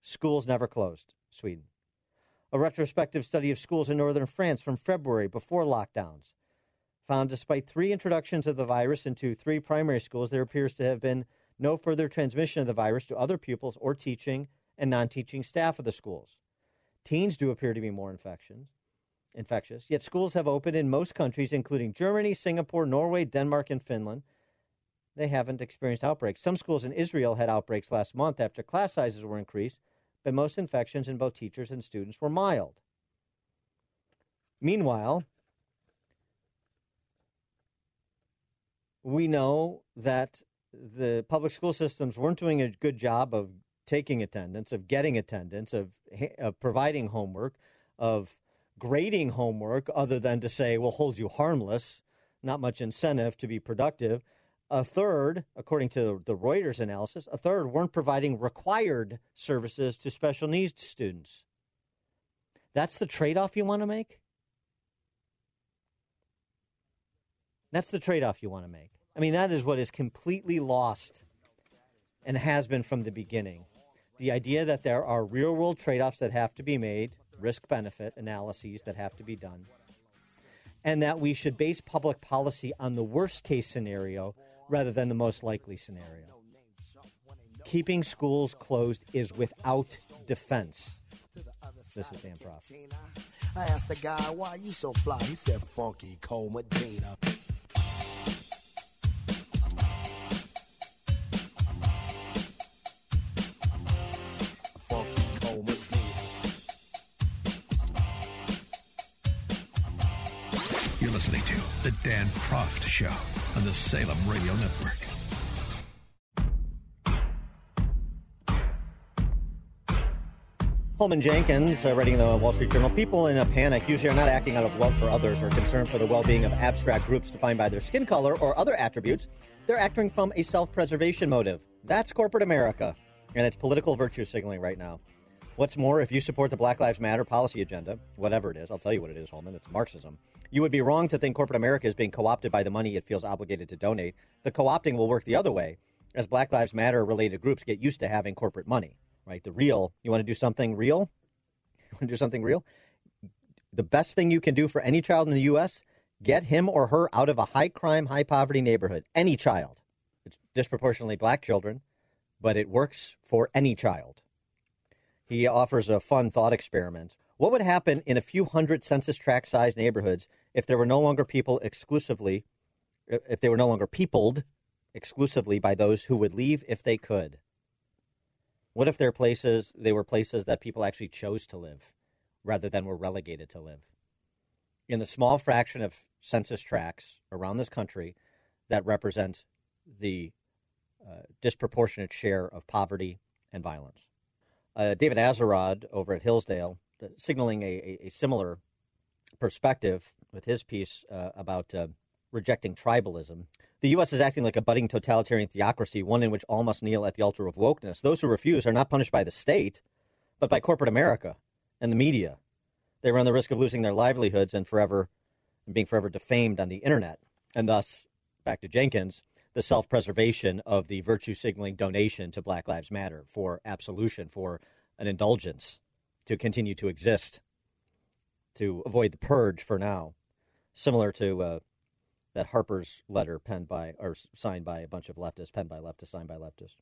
Schools never closed, Sweden. A retrospective study of schools in northern France from February before lockdowns found despite three introductions of the virus into three primary schools, there appears to have been no further transmission of the virus to other pupils or teaching and non teaching staff of the schools. Teens do appear to be more infections, infectious, yet schools have opened in most countries, including Germany, Singapore, Norway, Denmark, and Finland. They haven't experienced outbreaks. Some schools in Israel had outbreaks last month after class sizes were increased, but most infections in both teachers and students were mild. Meanwhile, we know that the public school systems weren't doing a good job of taking attendance, of getting attendance, of, of providing homework, of grading homework, other than to say, we'll hold you harmless, not much incentive to be productive. A third, according to the Reuters analysis, a third weren't providing required services to special needs students. That's the trade off you want to make? That's the trade off you want to make. I mean, that is what is completely lost and has been from the beginning. The idea that there are real world trade offs that have to be made, risk benefit analyses that have to be done, and that we should base public policy on the worst case scenario rather than the most likely scenario. Keeping schools closed is without defense. This is Dan Proft. I asked the guy, why you so fly? He said, funky Cole Dan Proft Show on the Salem Radio Network. Holman Jenkins, uh, writing the Wall Street Journal, people in a panic usually are not acting out of love for others or concern for the well being of abstract groups defined by their skin color or other attributes. They're acting from a self preservation motive. That's corporate America, and it's political virtue signaling right now. What's more, if you support the Black Lives Matter policy agenda, whatever it is, I'll tell you what it is, Holman, it's Marxism. You would be wrong to think corporate America is being co opted by the money it feels obligated to donate. The co opting will work the other way as Black Lives Matter related groups get used to having corporate money right? The real. You want to do something real? You want to do something real? The best thing you can do for any child in the U.S. Get him or her out of a high crime, high poverty neighborhood. Any child. It's disproportionately black children, but it works for any child. He offers a fun thought experiment. What would happen in a few hundred census tract sized neighborhoods if there were no longer people exclusively, if they were no longer peopled exclusively by those who would leave if they could? What if they're places they were places that people actually chose to live rather than were relegated to live? In the small fraction of census tracts around this country that represent the uh, disproportionate share of poverty and violence. Uh, David Azerrad over at Hillsdale, uh, signaling a, a, a, similar perspective with his piece uh, about uh, rejecting tribalism. The U.S. is acting like a budding totalitarian theocracy, one in which all must kneel at the altar of wokeness. Those who refuse are not punished by the state, but by corporate America and the media. They run the risk of losing their livelihoods and forever and being forever defamed on the internet. And thus, back to Jenkins, the self preservation of the virtue signaling donation to Black Lives Matter for absolution, for an indulgence to continue to exist, to avoid the purge for now. Similar to uh, that Harper's letter penned by or signed by a bunch of leftists, penned by leftists, signed by leftists.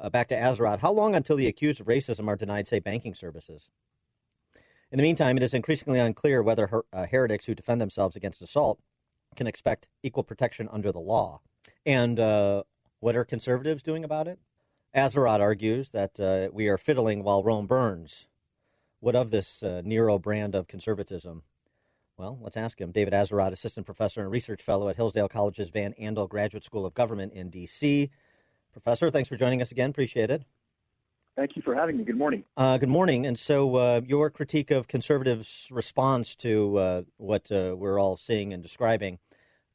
Uh, back to Azerrad. How long until the accused of racism are denied, say, banking services? In the meantime, it is increasingly unclear whether her, uh, heretics who defend themselves against assault can expect equal protection under the law. And uh, what are conservatives doing about it? Azerrad argues that uh, we are fiddling while Rome burns. What of this uh, Nero brand of conservatism? Well, let's ask him. David Azerrad, assistant professor and research fellow at Hillsdale College's Van Andel Graduate School of Government in D.C. Professor, thanks for joining us again. Appreciate it. Thank you for having me. Good morning. Uh, good morning. And so, uh, your critique of conservatives' response to uh, what we're all seeing and describing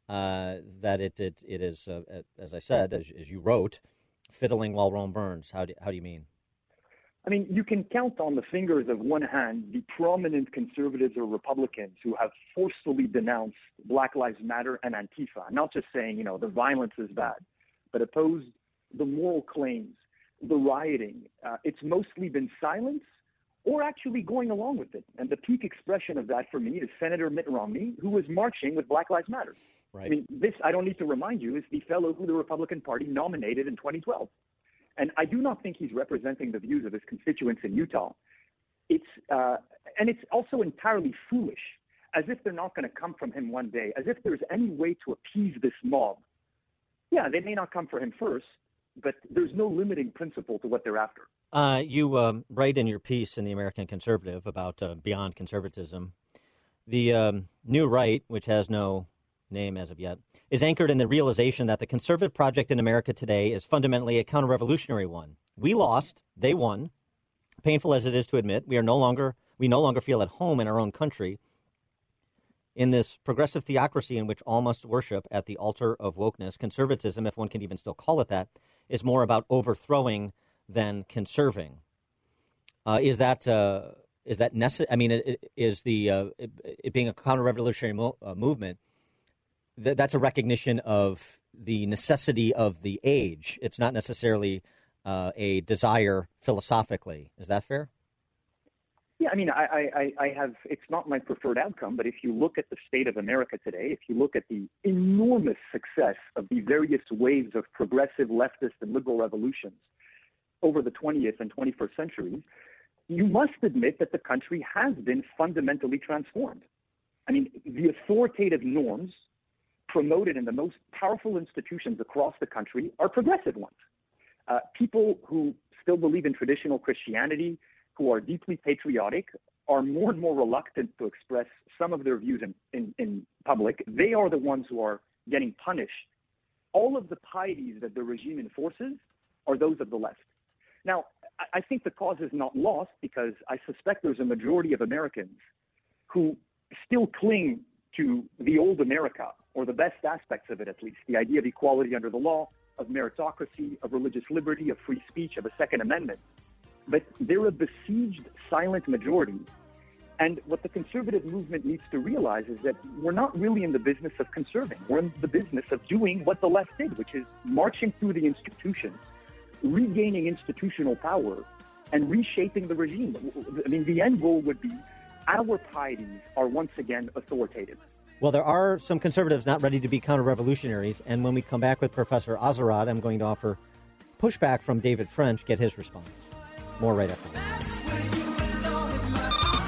uh, that it, it, it is, uh, as I said, as, as, you wrote, fiddling while Rome burns. How do, how do you mean? I mean, you can count on the fingers of one hand the prominent conservatives or Republicans who have forcefully denounced Black Lives Matter and Antifa, not just saying, you know, the violence is bad, but opposed the moral claims, the rioting. Uh, it's mostly been silence or actually going along with it. And the peak expression of that for me is Senator Mitt Romney, who was marching with Black Lives Matter. Right. I mean, this, I don't need to remind you, is the fellow who the Republican Party nominated in 2012. And I do not think he's representing the views of his constituents in Utah. It's, uh, and it's also entirely foolish, as if they're not going to come from him one day, as if there's any way to appease this mob. Yeah, they may not come for him first, but there's no limiting principle to what they're after. Uh, you um, write in your piece in the American Conservative about uh, beyond conservatism. The um, new right, which has no name as of yet, is anchored in the realization that the conservative project in America today is fundamentally a counter revolutionary one. We lost, they won. Painful as it is to admit, we are no longer we no longer feel at home in our own country. In this progressive theocracy in which all must worship at the altar of wokeness, conservatism, if one can even still call it that, is more about overthrowing than conserving. Uh, is that uh, is that necessary? I mean, is the uh, it, it, being a counter-revolutionary mo- uh, movement th- that's a recognition of the necessity of the age. It's not necessarily uh, a desire philosophically. Is that fair? Yeah, I mean, I, I, I have. It's not my preferred outcome, but if you look at the state of America today, if you look at the enormous success of the various waves of progressive leftist and liberal revolutions over the 20th and 21st centuries, you must admit that the country has been fundamentally transformed. I mean, the authoritative norms promoted in the most powerful institutions across the country are progressive ones. Uh, people who still believe in traditional Christianity, who are deeply patriotic, are more and more reluctant to express some of their views in, in, in public. They are the ones who are getting punished. All of the pieties that the regime enforces are those of the left. Now, I think the cause is not lost because I suspect there's a majority of Americans who still cling to the old America, or the best aspects of it at least, the idea of equality under the law, of meritocracy, of religious liberty, of free speech, of a Second Amendment. But they're a besieged silent majority. And what the conservative movement needs to realize is that we're not really in the business of conserving. We're in the business of doing what the left did, which is marching through the institutions, regaining institutional power, and reshaping the regime. I mean, the end goal would be our pieties are once again authoritative. Well, there are some conservatives not ready to be counter revolutionaries. And when we come back with Professor Azerrad, I'm going to offer pushback from David French, get his response. More right after that.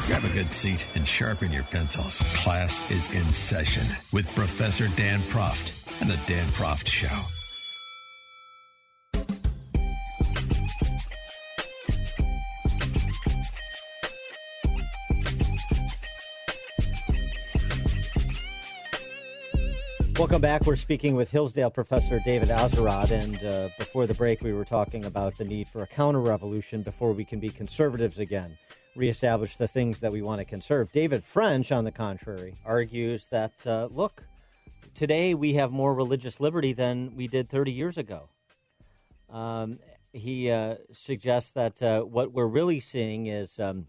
Grab a good seat and sharpen your pencils. Class is in session with Professor Dan Proft and the Dan Proft Show. Welcome back. We're speaking with Hillsdale professor David Azerrad, and uh, before the break, we were talking about the need for a counter revolution before we can be conservatives again, reestablish the things that we want to conserve. David French, on the contrary, argues that uh, look, today we have more religious liberty than we did 30 years ago. Um, he uh, suggests that uh, what we're really seeing is um,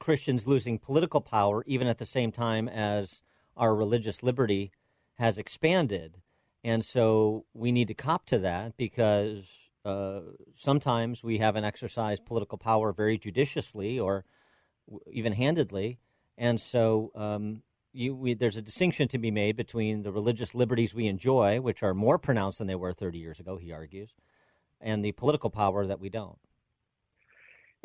Christians losing political power, even at the same time as our religious liberty has expanded. And so we need to cop to that because uh, sometimes we haven't exercised political power very judiciously or even handedly. And so um, you, we, there's a distinction to be made between the religious liberties we enjoy, which are more pronounced than they were 30 years ago, he argues, and the political power that we don't.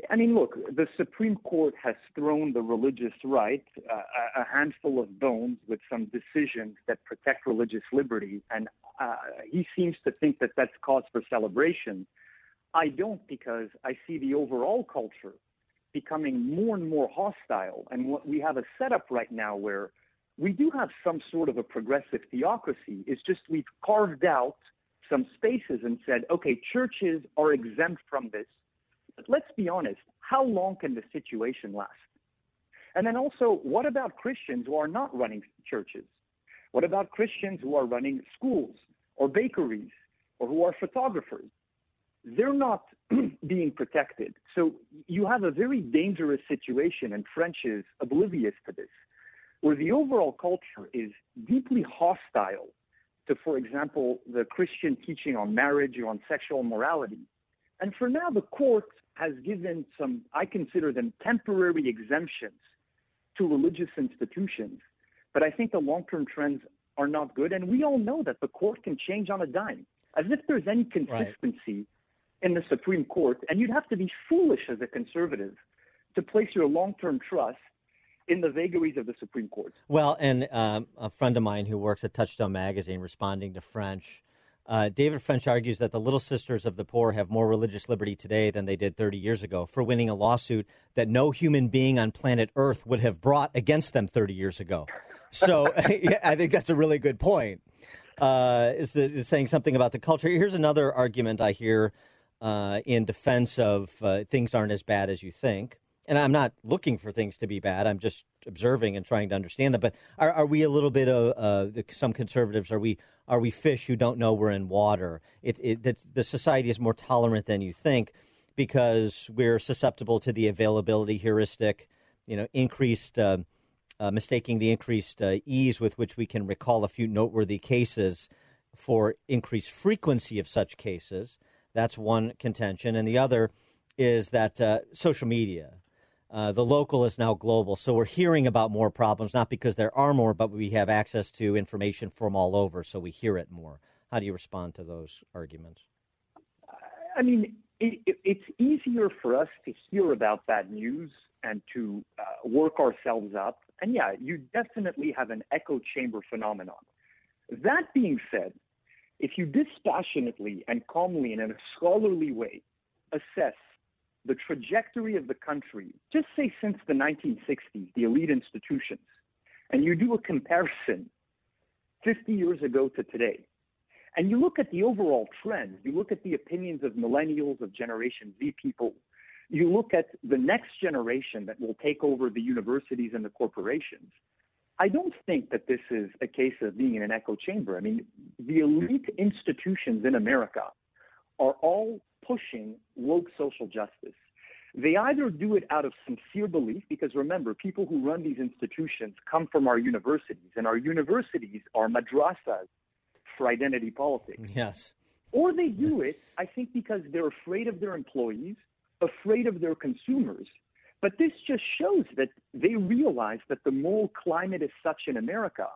I mean, look, the Supreme Court has thrown the religious right uh, a handful of bones with some decisions that protect religious liberty, and uh, he seems to think that that's cause for celebration. I don't because I see the overall culture becoming more and more hostile, and what we have a setup right now where we do have some sort of a progressive theocracy. It's just we've carved out some spaces and said, okay, churches are exempt from this but let's be honest, how long can the situation last? And then also, what about Christians who are not running churches? What about Christians who are running schools or bakeries or who are photographers? They're not being protected. So you have a very dangerous situation, and French is oblivious to this, where the overall culture is deeply hostile to, for example, the Christian teaching on marriage or on sexual morality. And for now, the court has given some, I consider them temporary exemptions to religious institutions. But I think the long term trends are not good. And we all know that the court can change on a dime, as if there's any consistency right. in the Supreme Court. And you'd have to be foolish as a conservative to place your long term trust in the vagaries of the Supreme Court. Well, and um, a friend of mine who works at Touchstone Magazine, responding to French, uh, David French argues that the Little Sisters of the Poor have more religious liberty today than they did 30 years ago for winning a lawsuit that no human being on planet Earth would have brought against them 30 years ago. So I think that's a really good point. Uh, is, the, is, saying something about the culture. Here's another argument I hear uh, in defense of uh, things aren't as bad as you think. And I'm not looking for things to be bad. I'm just observing and trying to understand them. But are, are we a little bit of uh, some conservatives? Are we are we fish who don't know we're in water? It, it, the society is more tolerant than you think because we're susceptible to the availability heuristic, you know, increased, uh, uh, mistaking the increased uh, ease with which we can recall a few noteworthy cases for increased frequency of such cases. That's one contention. And the other is that uh, social media, uh, the local is now global. So we're hearing about more problems, not because there are more, but we have access to information from all over, so we hear it more. How do you respond to those arguments? I mean, it, it, it's easier for us to hear about bad news and to uh, work ourselves up. And yeah, you definitely have an echo chamber phenomenon. That being said, if you dispassionately and calmly and in a scholarly way assess the trajectory of the country, just say since the 1960s, the elite institutions, and you do a comparison 50 years ago to today, and you look at the overall trend, you look at the opinions of millennials, of Generation Z people, you look at the next generation that will take over the universities and the corporations. I don't think that this is a case of being in an echo chamber. I mean, the elite institutions in America are all pushing woke social justice. They either do it out of sincere belief, because remember, people who run these institutions come from our universities, and our universities are madrasas for identity politics. Yes. Or they do it, I think, because they're afraid of their employees, afraid of their consumers. But this just shows that they realize that the moral climate is such in America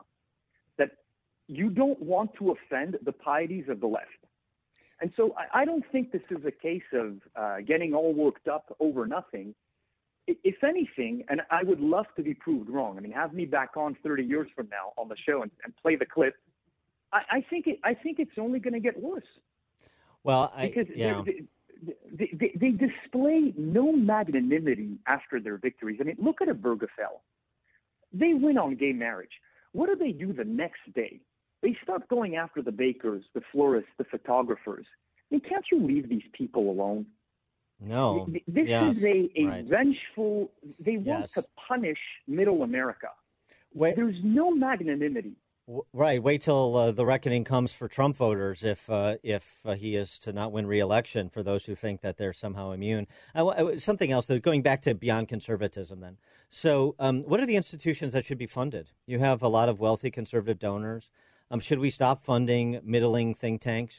that you don't want to offend the pieties of the left. And so I, I don't think this is a case of uh, getting all worked up over nothing. If anything, and I would love to be proved wrong. I mean, have me back on 30 years from now on the show and, and play the clip. I, I think it, I think it's only going to get worse. Well, I, because yeah. they, they, they, they display no magnanimity after their victories. I mean, look at a Obergefell. They win on gay marriage. What do they do the next day? They start going after the bakers, the florists, the photographers. I mean, can't you leave these people alone? No. This Yes. is a, a Right. vengeful, they want Yes. to punish middle America. Wait- There's no magnanimity. W- Right. Wait till uh, the reckoning comes for Trump voters if uh, if uh, he is to not win re-election. For those who think that they're somehow immune, I I something else. Though, going back to beyond conservatism, then. So, um, what are the institutions that should be funded? You have a lot of wealthy conservative donors. Um, should we stop funding middling think tanks?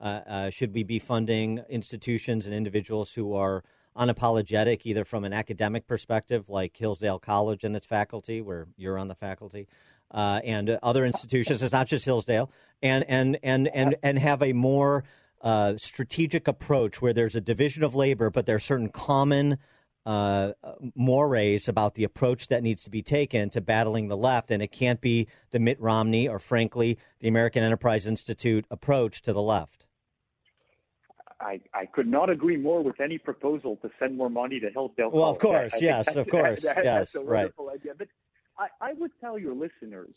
Uh, uh, should we be funding institutions and individuals who are unapologetic, either from an academic perspective, like Hillsdale College and its faculty, where you're on the faculty, uh, and other institutions. It's not just Hillsdale, and and and and and have a more uh, strategic approach where there's a division of labor, but there are certain common uh, mores about the approach that needs to be taken to battling the left, and it can't be the Mitt Romney or, frankly, the American Enterprise Institute approach to the left. I, I could not agree more with any proposal to send more money to Hillsdale. Well, of College. I- course, I yes, of course, that- yes, that's a right. wonderful idea. But I, I would tell your listeners,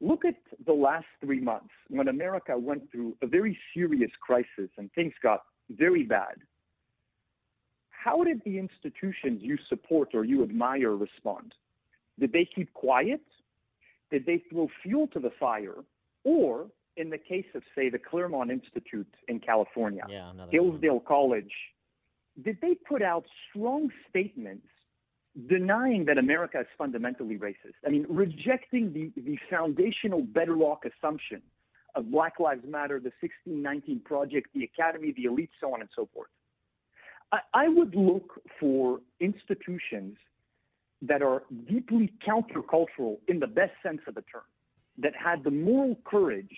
look at the last three months when America went through a very serious crisis and things got very bad. How did the institutions you support or you admire respond? Did they keep quiet? Did they throw fuel to the fire? Or, in the case of, say, the Claremont Institute in California, Yeah, Hillsdale College, did they put out strong statements denying that America is fundamentally racist? I mean, rejecting the, the foundational bedrock assumption of Black Lives Matter, the 1619 Project, the Academy, the elite, so on and so forth. I, I would look for institutions that are deeply countercultural in the best sense of the term, that had the moral courage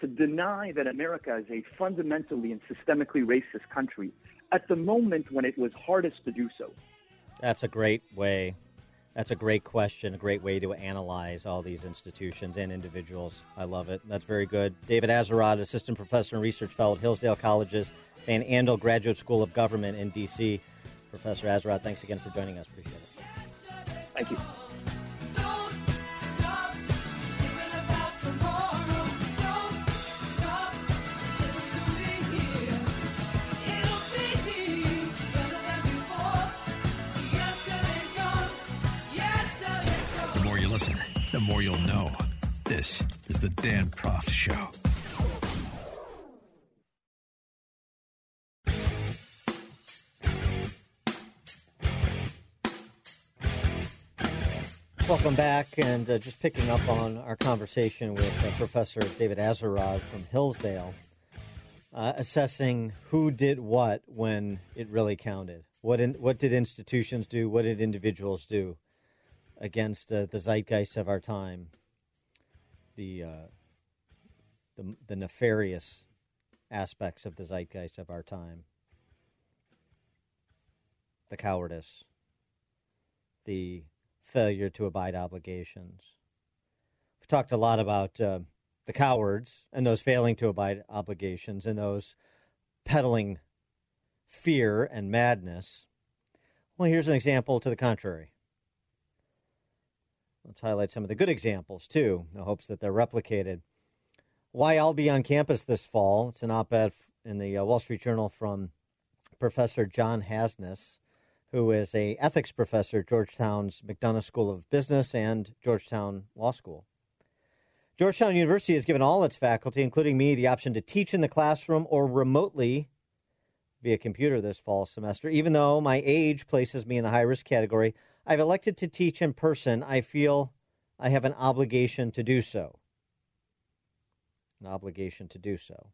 to deny that America is a fundamentally and systemically racist country at the moment when it was hardest to do so. That's a great way. That's a great question, a great way to analyze all these institutions and individuals. I love it. That's very good. David Azerrad, Assistant Professor and Research Fellow at Hillsdale College's Van Andel Graduate School of Government in D.C. Professor Azerrad, thanks again for joining us. Appreciate it. Thank you. The more you listen, the more you'll know. This is the Dan Proft Show. Welcome back, and uh, just picking up on our conversation with uh, Professor David Azerrad from Hillsdale, uh, assessing who did what when it really counted. What in, what did institutions do? What did individuals do against uh, the zeitgeist of our time? The, uh, the the nefarious aspects of the zeitgeist of our time. The cowardice. The failure to abide obligations. We've talked a lot about uh, the cowards and those failing to abide obligations and those peddling fear and madness. Well, here's an example to the contrary. Let's highlight some of the good examples, too, in hopes that they're replicated. Why I'll be on campus this fall. It's an op ed in the uh, Wall Street Journal from Professor John Hasnas who is a ethics professor at Georgetown's McDonough School of Business and Georgetown Law School. Georgetown University has given all its faculty, including me, the option to teach in the classroom or remotely via computer this fall semester. Even though my age places me in the high risk category, I've elected to teach in person. I feel I have an obligation to do so. An obligation to do so.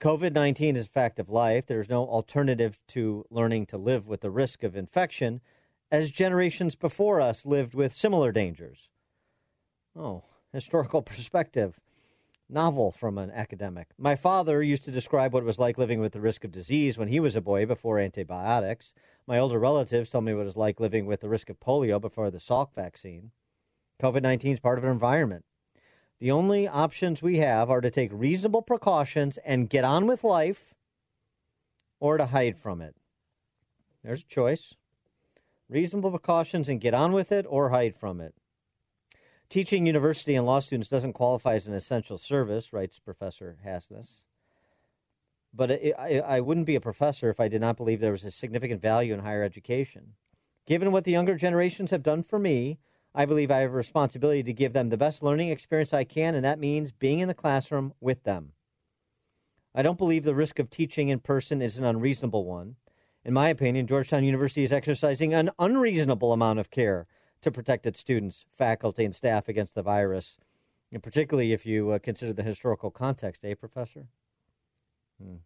COVID 19 is a fact of life. There is no alternative to learning to live with the risk of infection, as generations before us lived with similar dangers. Oh, historical perspective. Novel from an academic. My father used to describe what it was like living with the risk of disease when he was a boy before antibiotics. My older relatives told me what it was like living with the risk of polio before the Salk vaccine. COVID 19 is part of an environment. The only options we have are to take reasonable precautions and get on with life or to hide from it. There's a choice. Reasonable precautions and get on with it or hide from it. Teaching university and law students doesn't qualify as an essential service, writes Professor Hasnas. But I, I, I wouldn't be a professor if I did not believe there was a significant value in higher education. Given what the younger generations have done for me, I believe I have a responsibility to give them the best learning experience I can, and that means being in the classroom with them. I don't believe the risk of teaching in person is an unreasonable one. In my opinion, Georgetown University is exercising an unreasonable amount of care to protect its students, faculty, and staff against the virus, and particularly if you uh, consider the historical context, eh, Professor? Hmm.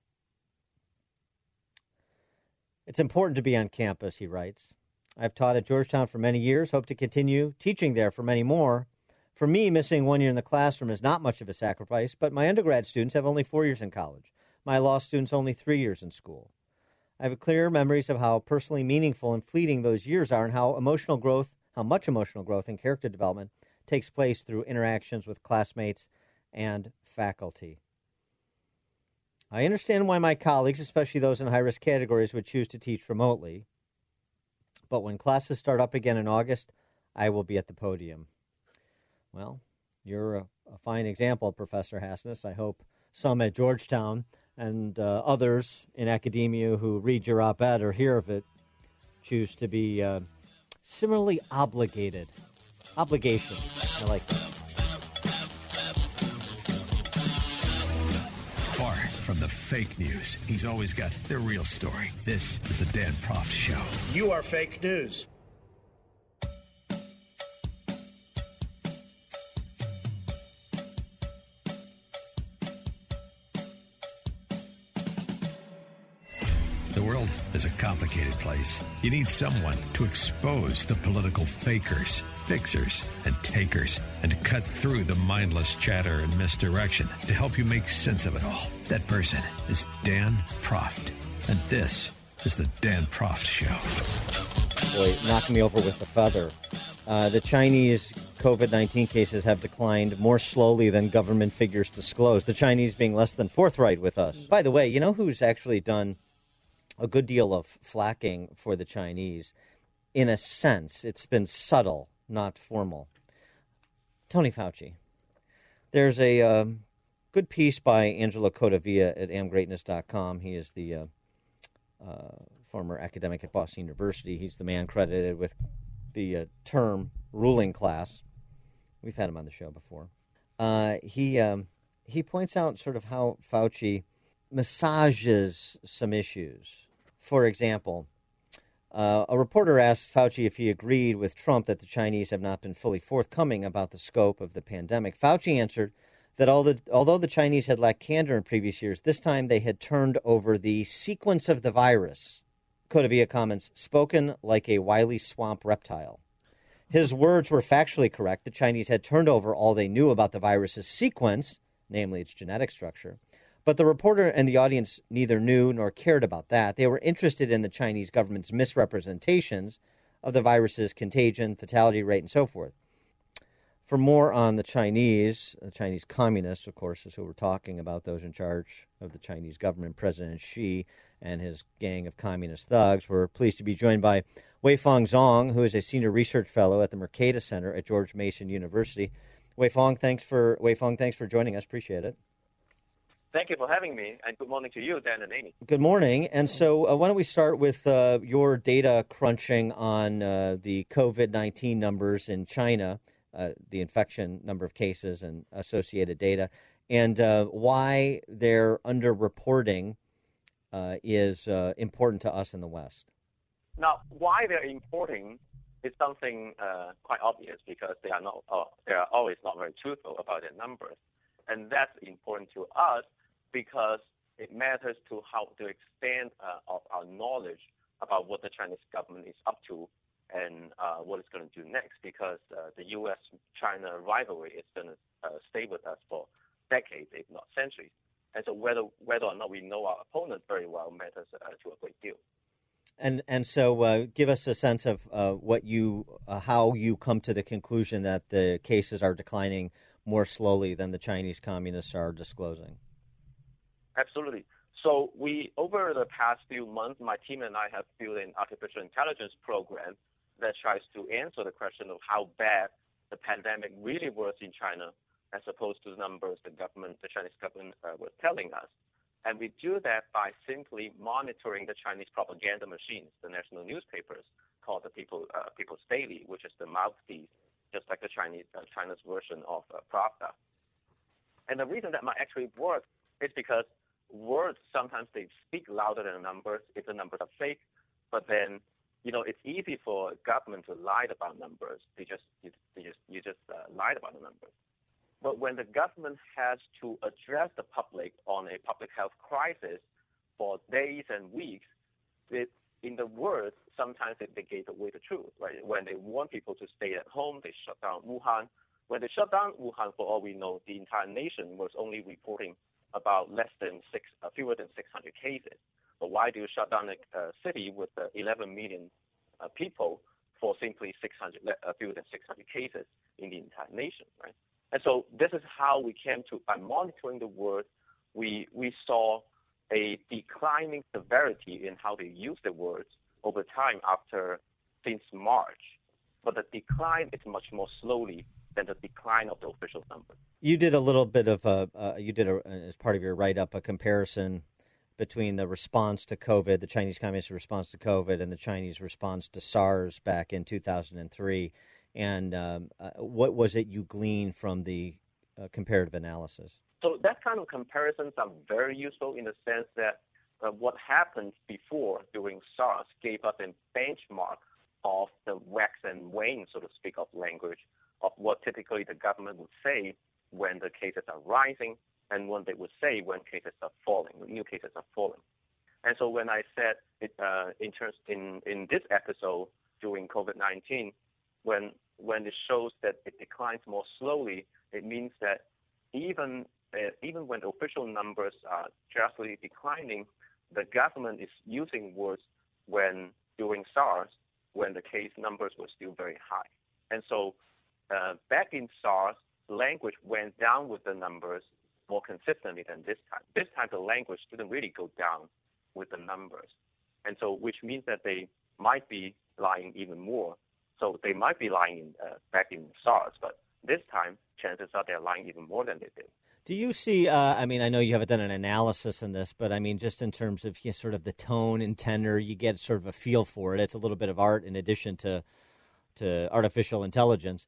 It's important to be on campus, he writes. I've taught at Georgetown for many years, hope to continue teaching there for many more. For me, missing one year in the classroom is not much of a sacrifice, but my undergrad students have only four years in college. My law students only three years in school. I have clear memories of how personally meaningful and fleeting those years are and how emotional growth, how much emotional growth and character development takes place through interactions with classmates and faculty. I understand why my colleagues, especially those in high risk categories, would choose to teach remotely. But when classes start up again in August, I will be at the podium. Well, you're a, a fine example, Professor Hasnas. I hope some at Georgetown and uh, others in academia who read your op ed or hear of it choose to be uh, similarly obligated. Obligation. I like that. From the fake news, he's always got the real story. This is the Dan Proft Show. You are fake news. The world is a complicated place. You need someone to expose the political fakers, fixers, and takers, and to cut through the mindless chatter and misdirection to help you make sense of it all. That person is Dan Proft. And this is the Dan Proft Show. Boy, knocked me over with the feather. Uh, the Chinese COVID 19 cases have declined more slowly than government figures disclose, the Chinese being less than forthright with us. By the way, you know who's actually done a good deal of flacking for the Chinese? In a sense, it's been subtle, not formal. Tony Fauci. There's a um, good piece by Angelo Codevilla at amgreatness.com. He is the uh, uh, former academic at Boston University. He's the man credited with the uh, term ruling class. We've had him on the show before. Uh, he um, he points out sort of how Fauci massages some issues. For example, uh, a reporter asked Fauci if he agreed with Trump that the Chinese have not been fully forthcoming about the scope of the pandemic. Fauci answered that the, although the Chinese had lacked candor in previous years, this time they had turned over the sequence of the virus. Codevilla comments, spoken like a wily swamp reptile. His words were factually correct. The Chinese had turned over all they knew about the virus's sequence, namely its genetic structure. But the reporter and the audience neither knew nor cared about that. They were interested in the Chinese government's misrepresentations of the virus's contagion, fatality rate, and so forth. For more on the Chinese, the Chinese communists, of course, is who we're talking about, those in charge of the Chinese government, President Xi and his gang of communist thugs. We're pleased to be joined by Weifeng Zhong, who is a senior research fellow at the Mercatus Center at George Mason University. Weifeng, thanks for Weifeng, thanks for joining us. Appreciate it. Thank you for having me, and good morning to you, Dan and Amy. Good morning. And so, uh, why don't we start with uh, your data crunching on uh, the COVID 19 numbers in China, uh, the infection number of cases and associated data, and uh, why their underreporting uh, is important to us in the West? Now, why they're importing is something quite obvious because they are not they are always not very truthful about their numbers, and that's important to us because it matters to how the extent uh, of our knowledge about what the Chinese government is up to and uh, what it's going to do next. Because uh, the U.S.-China rivalry is going to uh, stay with us for decades, if not centuries. And so whether whether or not we know our opponent very well matters uh, to a great deal. And and so, uh, give us a sense of what you how you come to the conclusion that the cases are declining more slowly than the Chinese communists are disclosing. Absolutely. So we, over the past few months, my team and I have built an artificial intelligence program that tries to answer the question of how bad the pandemic really was in China as opposed to the numbers the government, the Chinese government uh, was telling us. And we do that by simply monitoring the Chinese propaganda machines, the national newspapers called the People, uh, People's Daily, which is the mouthpiece, just like the Chinese uh, China's version of uh, Pravda. And the reason that might actually work is because words sometimes they speak louder than numbers if the numbers are fake, but then you know it's easy for government to lie about numbers. They just you, they just you just uh, lied about the numbers. But when the government has to address the public on a public health crisis for days and weeks, it, in the words, sometimes they, they gave away the truth. Right? When they want people to stay at home, they shut down Wuhan. When they shut down Wuhan, for all we know, the entire nation was only reporting about less than six, uh, fewer than 600 cases. But why do you shut down a uh, city with uh, 11 million uh, people for simply 600, uh, fewer than 600 cases in the entire nation, right? And so this is how we came to, by monitoring the word, we, we saw a declining severity in how they use the words over time after since March. But the decline is much more slowly than the decline of the official numbers. You did a little bit of a, uh, you did a, as part of your write up a comparison between the response to COVID, the Chinese Communist response to COVID, and the Chinese response to SARS back in 2003 and um, uh, what was it you gleaned from the uh, comparative analysis? So that kind of comparisons are very useful in the sense that uh, what happened before during SARS gave us a benchmark of the wax and wane, so to speak, of language of what typically the government would say when the cases are rising and what they would say when cases are falling, new cases are falling. And so when I said it, uh, in terms in, in this episode during COVID-19, when when it shows that it declines more slowly, it means that even uh, even when the official numbers are drastically declining, the government is using words when during SARS when the case numbers were still very high. And so uh, back in SARS, language went down with the numbers more consistently than this time. This time the language didn't really go down with the numbers. And so which means that they might be lying even more so they might be lying uh, back in SARS, but this time chances are they're lying even more than they did. Do you see? Uh, I mean, I know you haven't done an analysis in this, but I mean, just in terms of you know, sort of the tone and tenor, you get sort of a feel for it. It's a little bit of art in addition to to artificial intelligence.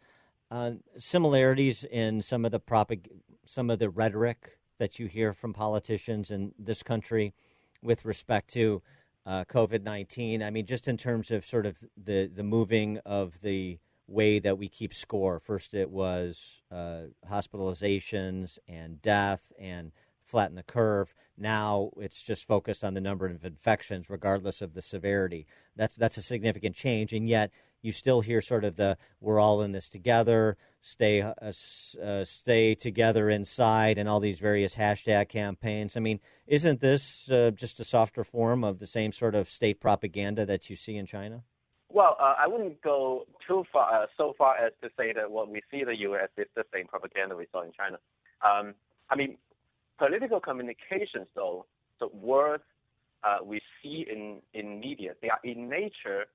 Uh, similarities in some of the propag- some of the rhetoric that you hear from politicians in this country with respect to uh, COVID 19. I mean, just in terms of sort of the, the moving of the way that we keep score. First, it was uh, hospitalizations and death and flatten the curve. Now it's just focused on the number of infections, regardless of the severity. That's that's a significant change, and yet you still hear sort of the "we're all in this together," "stay uh, uh, stay together inside," and all these various hashtag campaigns. I mean, isn't this uh, just a softer form of the same sort of state propaganda that you see in China? Well, uh, I wouldn't go too far uh, so far as to say that what we see in the U.S. is the same propaganda we saw in China. Um, I mean, political communications, though, the words uh, we see in, in media, they are in nature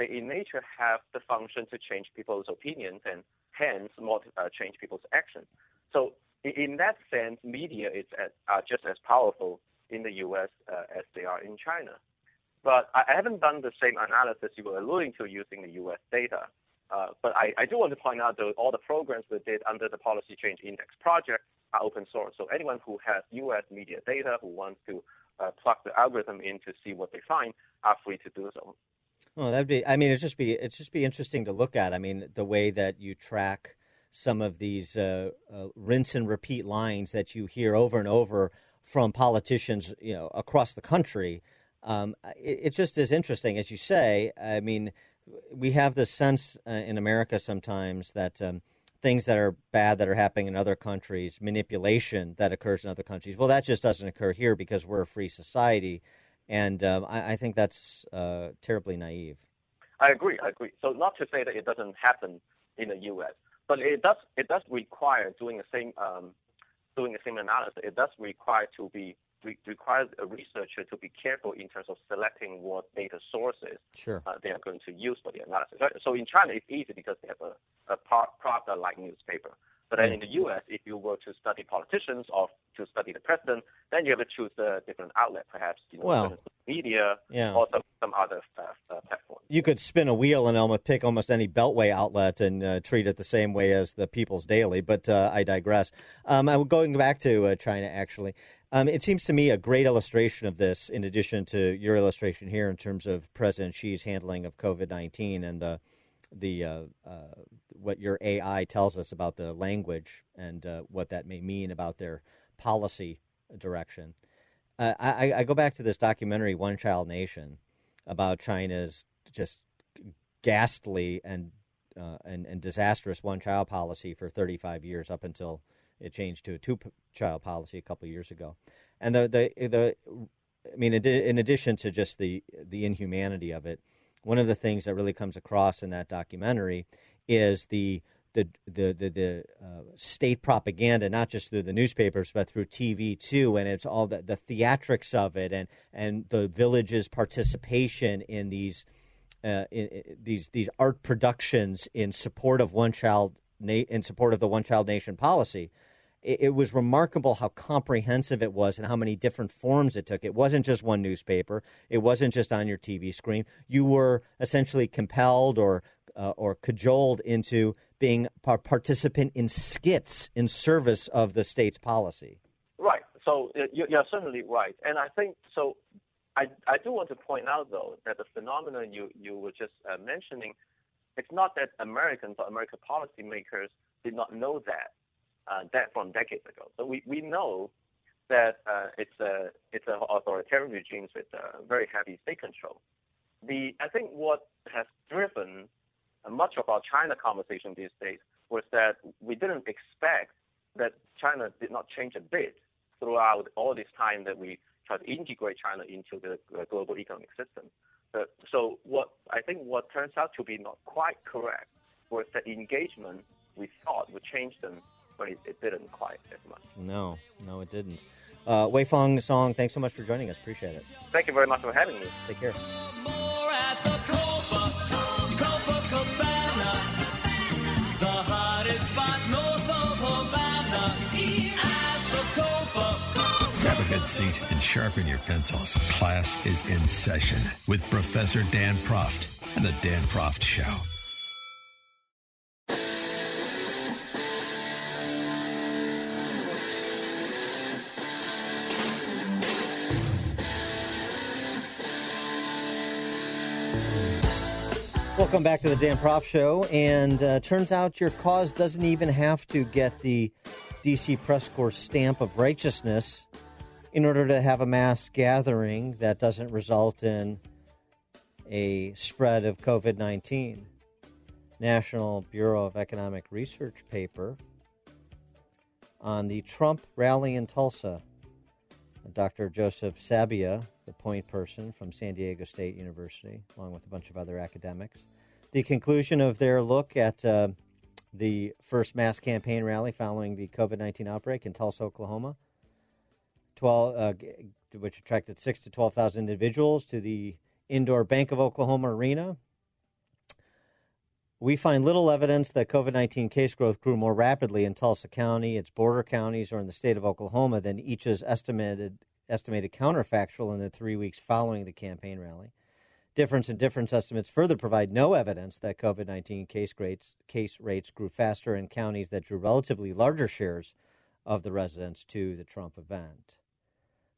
they in nature have the function to change people's opinions and hence uh, change people's actions. So in that sense, media is at, are just as powerful in the U.S. Uh, as they are in China. But I haven't done the same analysis you were alluding to using the U.S. data. Uh, but I, I, do want to point out that all the programs we did under the Policy Change Index project are open source. So anyone who has U.S. media data who wants to uh, plug the algorithm in to see what they find are free to do so. Well, that'd be. I mean, it'd just be. It'd just be interesting to look at. I mean, the way that you track some of these uh, uh, rinse and repeat lines that you hear over and over from politicians, you know, across the country. Um, it, it's just as interesting as you say. I mean, we have this sense uh, in America sometimes that um, things that are bad that are happening in other countries, manipulation that occurs in other countries. Well, that just doesn't occur here because we're a free society. And um, I, I, think that's uh, terribly naive. I agree. I agree. So not to say that it doesn't happen in the U.S., but it does. It does require doing the same um, doing the same analysis. It does require to be re- requires a researcher to be careful in terms of selecting what data sources Sure. uh, they are going to use for the analysis. So- in China, it's easy because they have a, a par- product-like newspaper. But then Mm. in the U.S., if you were to study politicians or to study the president, then you have to choose a different outlet, perhaps you know, Well, media yeah. or some, some other uh, uh, platform. You could spin a wheel and almost pick almost any Beltway outlet and uh, treat it the same way as the People's Daily, but uh, I digress. Um, I'm going back to uh, China, actually. Um, it seems to me a great illustration of this, in addition to your illustration here in terms of President Xi's handling of COVID 19 and the the uh, uh, what your AI tells us about the language and uh, what that may mean about their policy direction. Uh, I, I go back to this documentary, One Child Nation, about China's just ghastly and uh, and, and disastrous one child policy for 35 years up until it changed to a two child policy a couple years ago. And the the the I mean, in addition to just the the inhumanity of it, one of the things that really comes across in that documentary is the the the the, the uh, state propaganda, not just through the newspapers but through TV too, and it's all the, the theatrics of it, and and the village's participation in these uh, in, in these these art productions in support of one child in support of the one child nation policy. It was remarkable how comprehensive it was and how many different forms it took. It wasn't just one newspaper. It wasn't just on your TV screen. You were essentially compelled or uh, or cajoled into being a participant in skits in service of the state's policy. Right. So uh, you- you're certainly right, and I think so. I, I do want to point out though that the phenomenon you you were just uh, mentioning, it's not that Americans or American policymakers did not know that uh, that from decades ago. So we, we know that uh, it's a it's a authoritarian regimes with uh, very heavy state control. The I think what has driven much of our China conversation these days was that we didn't expect that China did not change a bit throughout all this time that we try to integrate China into the global economic system. Uh, so what I think what turns out to be not quite correct was that engagement we thought would change them, but it, it didn't quite as much. No, no, it didn't. Uh, Weifeng Zhong, thanks so much for joining us. Appreciate it. Thank you very much for having me. Take care. Good seat and sharpen your pencils. Class is in session with Professor Dan Proft and the Dan Proft Show. Welcome back to the Dan Proft Show. And uh, turns out your cause doesn't even have to get the DC Press Corps stamp of righteousness in order to have a mass gathering that doesn't result in a spread of COVID 19. National Bureau of Economic Research paper on the Trump rally in Tulsa. Dr. Joseph Sabia, the point person from San Diego State University, along with a bunch of other academics. The conclusion of their look at uh, the first mass campaign rally following the COVID 19 outbreak in Tulsa, Oklahoma, 12, uh, which attracted 6 to 12,000 individuals to the indoor Bank of Oklahoma arena. We find little evidence that COVID 19 case growth grew more rapidly in Tulsa County, its border counties, or in the state of Oklahoma than each's estimated, estimated counterfactual in the three weeks following the campaign rally. Difference in difference estimates further provide no evidence that COVID 19 case rates, case rates grew faster in counties that drew relatively larger shares of the residents to the Trump event.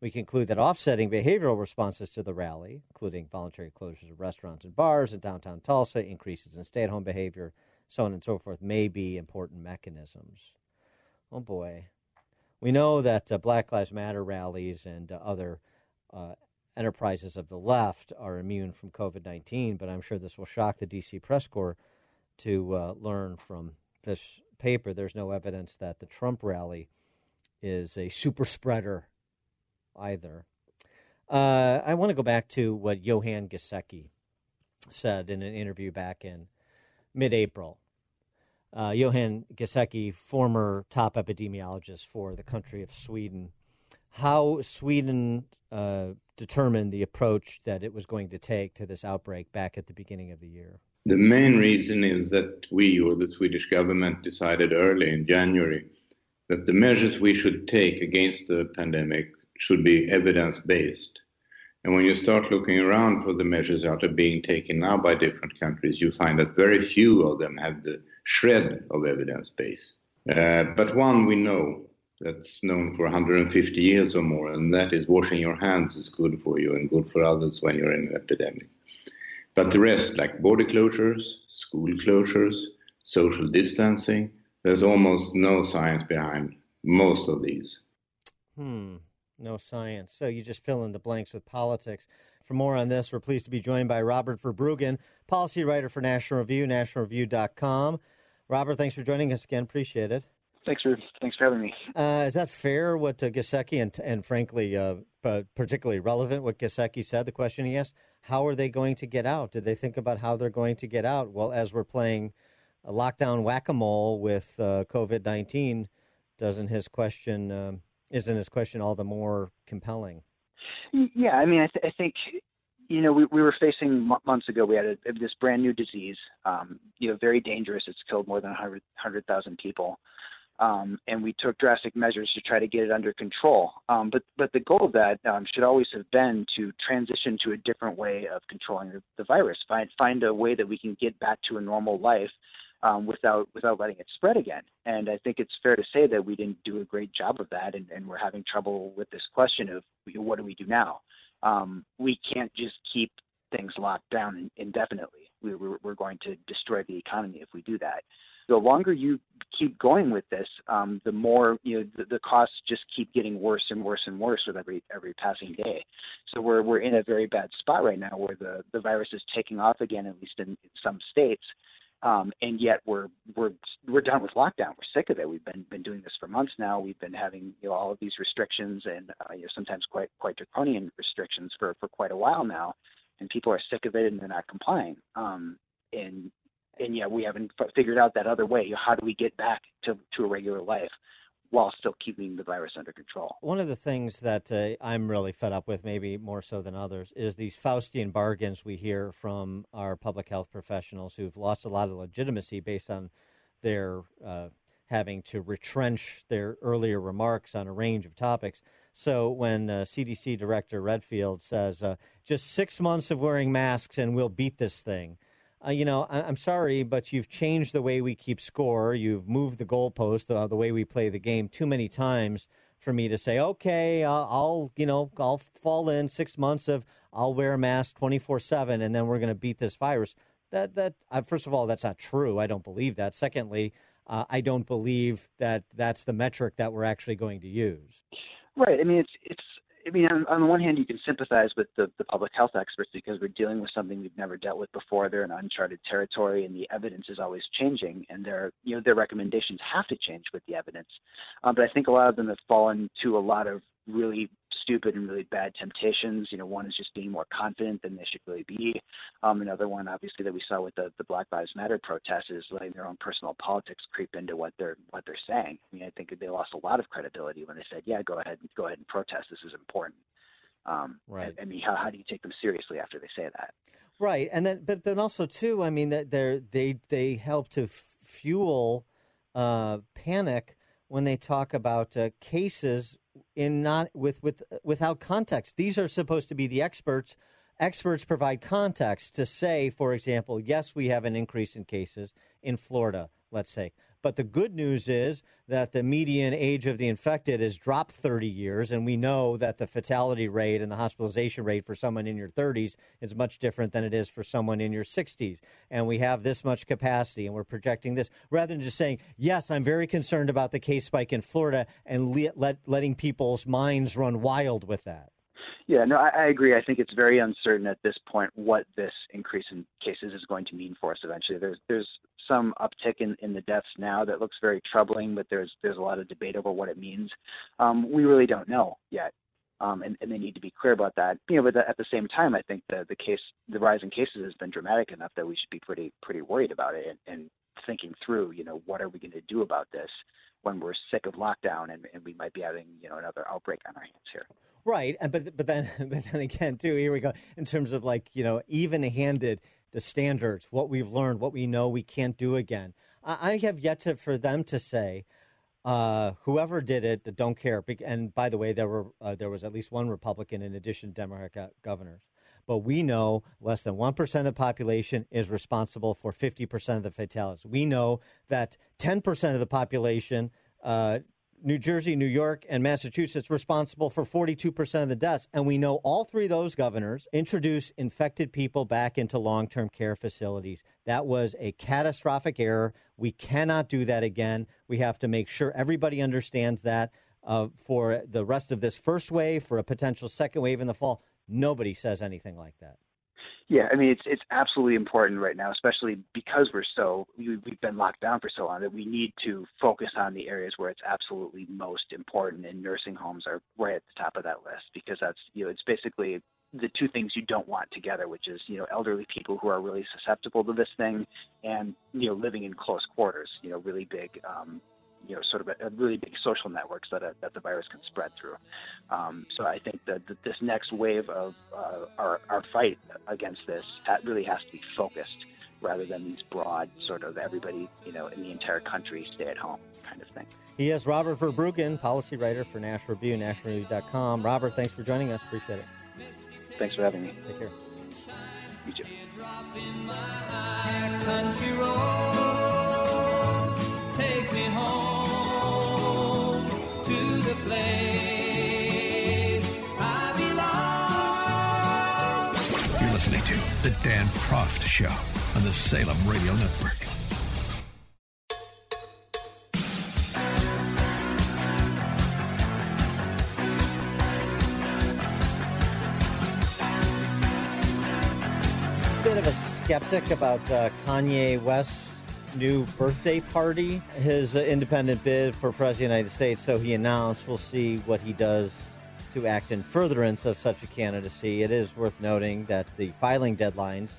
We conclude that offsetting behavioral responses to the rally, including voluntary closures of restaurants and bars in downtown Tulsa, increases in stay at home behavior, so on and so forth, may be important mechanisms. Oh boy. We know that uh, Black Lives Matter rallies and uh, other uh, enterprises of the left are immune from COVID 19, but I'm sure this will shock the DC Press Corps to uh, learn from this paper. There's no evidence that the Trump rally is a super spreader either. Uh, I want to go back to what Johan Giesecke said in an interview back in mid April. Uh, Johan Giesecke, former top epidemiologist for the country of Sweden, how Sweden uh, determined the approach that it was going to take to this outbreak back at the beginning of the year. The main reason is that we, or the Swedish government, decided early in January that the measures we should take against the pandemic should be evidence based. And when you start looking around for the measures that are being taken now by different countries, you find that very few of them have the shred of evidence base. Uh, but one we know that's known for 150 years or more, and that is washing your hands is good for you and good for others when you're in an epidemic. But the rest, like border closures, school closures, social distancing, there's almost no science behind most of these. Hmm, no science. So you just fill in the blanks with politics. For more on this, we're pleased to be joined by Robert VerBruggen, policy writer for National Review, nationalreview.com. Robert, thanks for joining us again. Appreciate it. Thanks for thanks for having me. Uh, is that fair? What uh, Giesecke and and frankly, uh, particularly relevant, what Giesecke said. The question he asked: How are they going to get out? Did they think about how they're going to get out? Well, as we're playing a lockdown whack a mole with uh, COVID nineteen, doesn't his question um, isn't his question all the more compelling? Yeah, I mean, I, th- I think you know, we, we were facing months ago. We had a, this brand new disease, um, you know, very dangerous. It's killed more than 100,000 100, people, um, and we took drastic measures to try to get it under control. Um, but but the goal of that um, should always have been to transition to a different way of controlling the, the virus. Find find a way that we can get back to a normal life um, without without letting it spread again. And I think it's fair to say that we didn't do a great job of that, and, and we're having trouble with this question of what do we do now um, we can't just keep things locked down indefinitely. We, we're, we're going to destroy the economy if we do that. The longer you keep going with this, um, the more you know the, the costs just keep getting worse and worse and worse with every every passing day. So we're we're in a very bad spot right now where the the virus is taking off again, at least in some states. Um, and yet we're we're we're done with lockdown. We're sick of it. We've been been doing this for months now. We've been having you know all of these restrictions and uh, you know sometimes quite quite draconian restrictions for for quite a while now, and people are sick of it and they're not complying. Um, and and yet we haven't figured out that other way. How do we get back to to a regular life? While still keeping the virus under control. One of the things that uh, I'm really fed up with, maybe more so than others, is these Faustian bargains we hear from our public health professionals who've lost a lot of legitimacy based on their uh, having to retrench their earlier remarks on a range of topics. So when uh, CDC Director Redfield says, uh, just six months of wearing masks and we'll beat this thing uh, you know, I- am sorry, but you've changed the way we keep score. You've moved the goalpost, uh, the way we play the game, too many times for me to say, okay, uh, I'll, you know, I'll fall in six months of I'll wear a mask 24 seven, and then we're going to beat this virus. That that uh, first of all, that's not true. I don't believe that. Secondly, uh, I don't believe that that's the metric that we're actually going to use. Right. I mean, it's it's I mean, on, on the one hand, you can sympathize with the, the public health experts because we're dealing with something we've never dealt with before. They're in uncharted territory, and the evidence is always changing, and their you know their recommendations have to change with the evidence. Um, but I think a lot of them have fallen to a lot of really stupid and really bad temptations. You know, one is just being more confident than they should really be. Um, another one, obviously, that we saw with the, the Black Lives Matter protests is letting their own personal politics creep into what they're what they're saying. I mean, I think they lost a lot of credibility when they said, "Yeah, go ahead, go ahead and protest. This is important." Um, right. I, I mean, how how do you take them seriously after they say that? Right, and then but then also too, I mean that they they they help to f- fuel uh, panic when they talk about uh, cases in not with with without context. These are supposed to be the experts. Experts provide context to say, for example, yes, we have an increase in cases in Florida, let's say. But the good news is that the median age of the infected has dropped 30 years, and we know that the fatality rate and the hospitalization rate for someone in your 30s is much different than it is for someone in your 60s. And we have this much capacity, and we're projecting this, rather than just saying, yes, I'm very concerned about the case spike in Florida and le- let, letting people's minds run wild with that. Yeah, no, I, I agree. I think it's very uncertain at this point what this increase in cases is going to mean for us eventually. There's there's some uptick in, in the deaths now that looks very troubling, but there's there's a lot of debate over what it means. Um, we really don't know yet. Um, and, and, they need to be clear about that. You know, but at the same time, I think the the case, the rise in cases has been dramatic enough that we should be pretty pretty worried about it and, and thinking through. You know, what are we going to do about this? When we're sick of lockdown and, and we might be having you know another outbreak on our hands here. Right, and but but then but then again too. Here we go in terms of like you know even-handed the standards, what we've learned, what we know we can't do again. I, I have yet to for them to say. Uh, whoever did it, don't care. And by the way, there were uh, there was at least one Republican in addition to Democrat governors. But we know less than one percent of the population is responsible for fifty percent of the fatalities. We know that ten percent of the population uh, New Jersey, New York, and Massachusetts responsible for 42% of the deaths. And we know all three of those governors introduced infected people back into long term care facilities. That was a catastrophic error. We cannot do that again. We have to make sure everybody understands that uh, for the rest of this first wave, for a potential second wave in the fall. Nobody says anything like that. Yeah, I mean it's it's absolutely important right now, especially because we're so we, we've been locked down for so long that we need to focus on the areas where it's absolutely most important. And nursing homes are right at the top of that list because that's you know it's basically the two things you don't want together, which is you know elderly people who are really susceptible to this thing, and you know living in close quarters, you know really big um, you know sort of a, a really big social networks that a, that the virus can spread through. Um, so I think that, that this next wave of uh, our our fight against this really has to be focused rather than these broad sort of everybody you know in the entire country stay at home kind of thing. He is Robert VerBruggen, policy writer for National Review, nationalreview.com. Robert, thanks for joining us. Appreciate it. Thanks for having me. Take care. You too. Take me home The Dan Proft Show on the Salem Radio Network. Bit of a skeptic about uh, Kanye West's new birthday party, his independent bid for president of the United States. So he announced, we'll see what he does to act in furtherance of such a candidacy. It is worth noting that the filing deadlines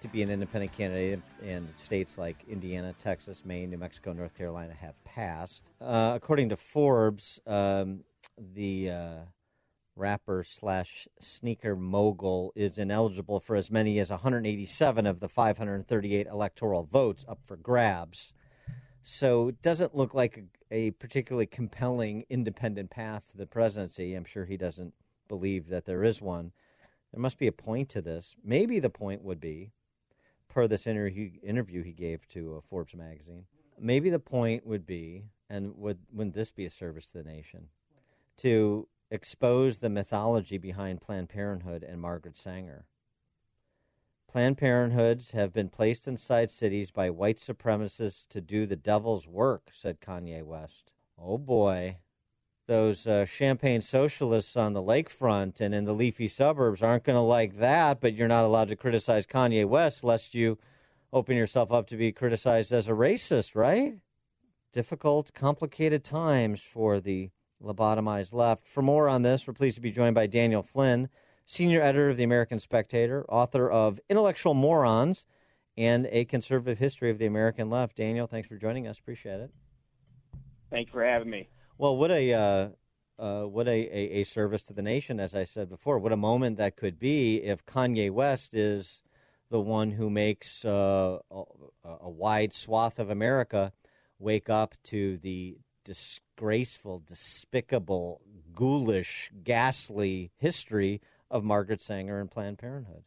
to be an independent candidate in states like Indiana, Texas, Maine, New Mexico, North Carolina have passed. Uh, according to Forbes, um, the uh, rapper slash sneaker mogul is ineligible for as many as 187 of the 538 electoral votes up for grabs. So it doesn't look like a, a particularly compelling independent path to the presidency. I'm sure he doesn't believe that there is one. There must be a point to this. Maybe the point would be, per this interview interview he gave to uh, Forbes magazine, maybe the point would be, and would wouldn't this be a service to the nation, to expose the mythology behind Planned Parenthood and Margaret Sanger. Planned Parenthoods have been placed inside cities by white supremacists to do the devil's work, said Kanye West. Oh boy. Those uh, champagne socialists on the lakefront and in the leafy suburbs aren't going to like that, but you're not allowed to criticize Kanye West lest you open yourself up to be criticized as a racist, right? Difficult, complicated times for the lobotomized left. For more on this, we're pleased to be joined by Daniel Flynn, senior editor of the American Spectator, author of Intellectual Morons and A Conservative History of the American Left. Daniel, thanks for joining us. Appreciate it. Thanks for having me. Well, what a uh, uh, what a, a, a, service to the nation, as I said before. What a moment that could be if Kanye West is the one who makes uh, a, a wide swath of America wake up to the disgraceful, despicable, ghoulish, ghastly history of Margaret Sanger and Planned Parenthood.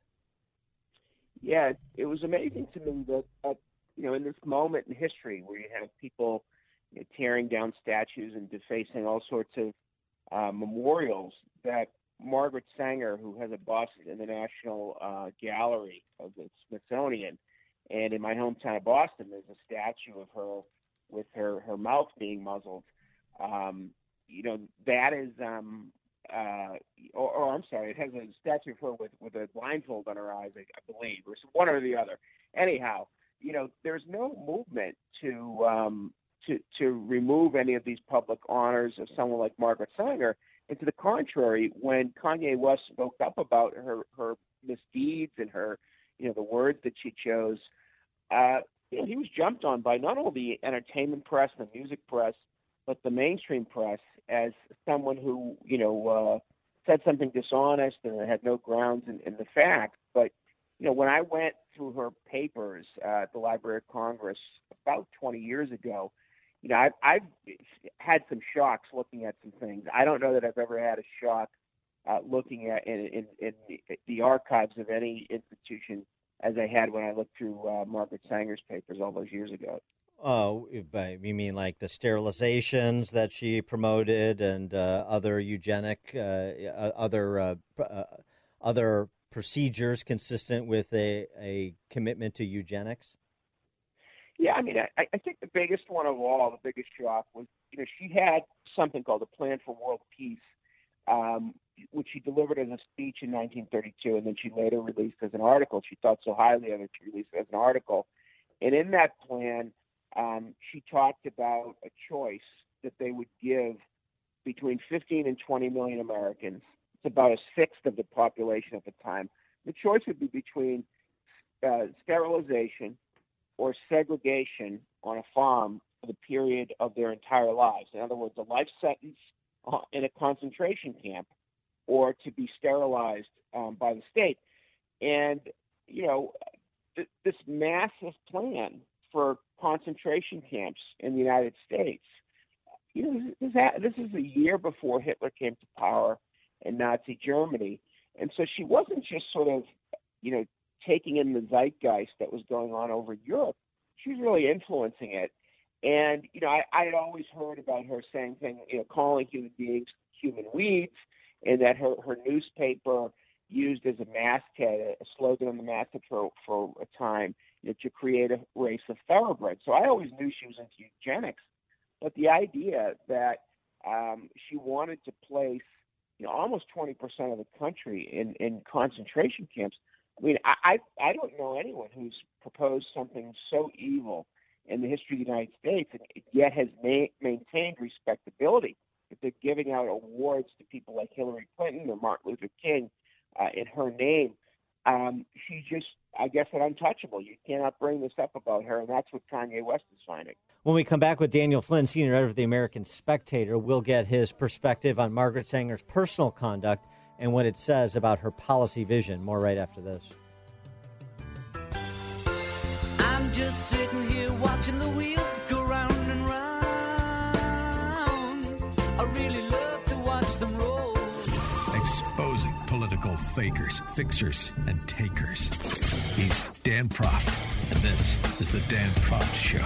Yeah, it was amazing to me that, at, you know, in this moment in history where you have people you know, tearing down statues and defacing all sorts of uh, memorials, that Margaret Sanger, who has a bust in the National uh, Gallery of the Smithsonian, and in my hometown of Boston, there's a statue of her with her her mouth being muzzled. Um, you know that is, um, uh, or, or I'm sorry, it has a statue of her with with a blindfold on her eyes, I, I believe, or one or the other. Anyhow, you know, there's no movement to um, to to remove any of these public honors of someone like Margaret Sanger. And to the contrary, when Kanye West spoke up about her her misdeeds and her, you know, the words that she chose, uh, you know, he was jumped on by not only the entertainment press the music press, the mainstream press as someone who, you know, uh, said something dishonest and had no grounds in, in the facts. But, you know, when I went through her papers uh, at the Library of Congress about 20 years ago, you know, I've, I've had some shocks looking at some things. I don't know that I've ever had a shock uh, looking at in, in, in the, the archives of any institution as I had when I looked through uh, Margaret Sanger's papers all those years ago. Oh, but you mean like the sterilizations that she promoted and uh, other eugenic, uh, uh, other uh, uh, other procedures consistent with a, a commitment to eugenics? Yeah, I mean, I, I think the biggest one of all, the biggest shock was, you know, she had something called the Plan for World Peace, um, which she delivered as a speech in 1932, and then she later released as an article. She thought so highly of it, she released it as an article. And in that plan, um, she talked about a choice that they would give between 15 and 20 million Americans. It's about a sixth of the population at the time. The choice would be between uh, sterilization or segregation on a farm for the period of their entire lives. In other words, a life sentence uh, in a concentration camp or to be sterilized um, by the state. And, you know, th- this massive plan for concentration camps in the United States. You know, this, this is a year before Hitler came to power in Nazi Germany, and so she wasn't just sort of, you know, taking in the zeitgeist that was going on over Europe. She was really influencing it. And you know, I, I had always heard about her saying things, you know, calling human beings human weeds, and that her her newspaper used as a masthead, a slogan on the masthead for for a time, you know, to create a race of thoroughbreds. So I always knew she was into eugenics, but the idea that um, she wanted to place, you know, almost 20% of the country in in concentration camps. I mean, I I, I don't know anyone who's proposed something so evil in the history of the United States and yet has ma- maintained respectability. If they're giving out awards to people like Hillary Clinton or Martin Luther King uh, in her name, um, she's just, I guess, an untouchable. You cannot bring this up about her, and that's what Kanye West is finding. When we come back with Daniel Flynn, senior editor of the American Spectator, we'll get his perspective on Margaret Sanger's personal conduct and what it says about her policy vision. More right after this. I'm just sitting here watching the wheels fakers, fixers, and takers. He's Dan Proft, and this is The Dan Proft Show.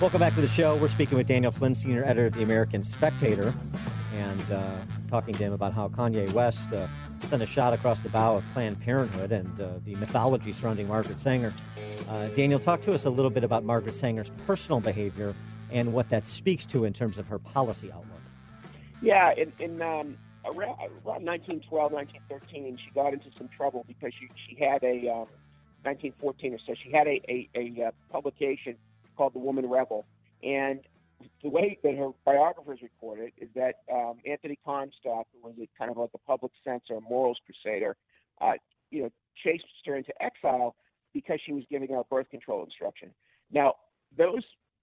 Welcome back to the show. We're speaking with Daniel Flynn, senior editor of the American Spectator, and uh, talking to him about how Kanye West uh, sent a shot across the bow of Planned Parenthood and uh, the mythology surrounding Margaret Sanger. Uh, Daniel, talk to us a little bit about Margaret Sanger's personal behavior and what that speaks to in terms of her policy outlook. Yeah, in, in um, around, around 1912, 1913, she got into some trouble because she, she had a, um, 1914 or so, she had a, a, a uh, publication called The Woman Rebel. And the way that her biographers record it is that um, Anthony Comstock, who was a, kind of like a public censor, a morals crusader, uh, you know, chased her into exile because she was giving out birth control instruction. Now, those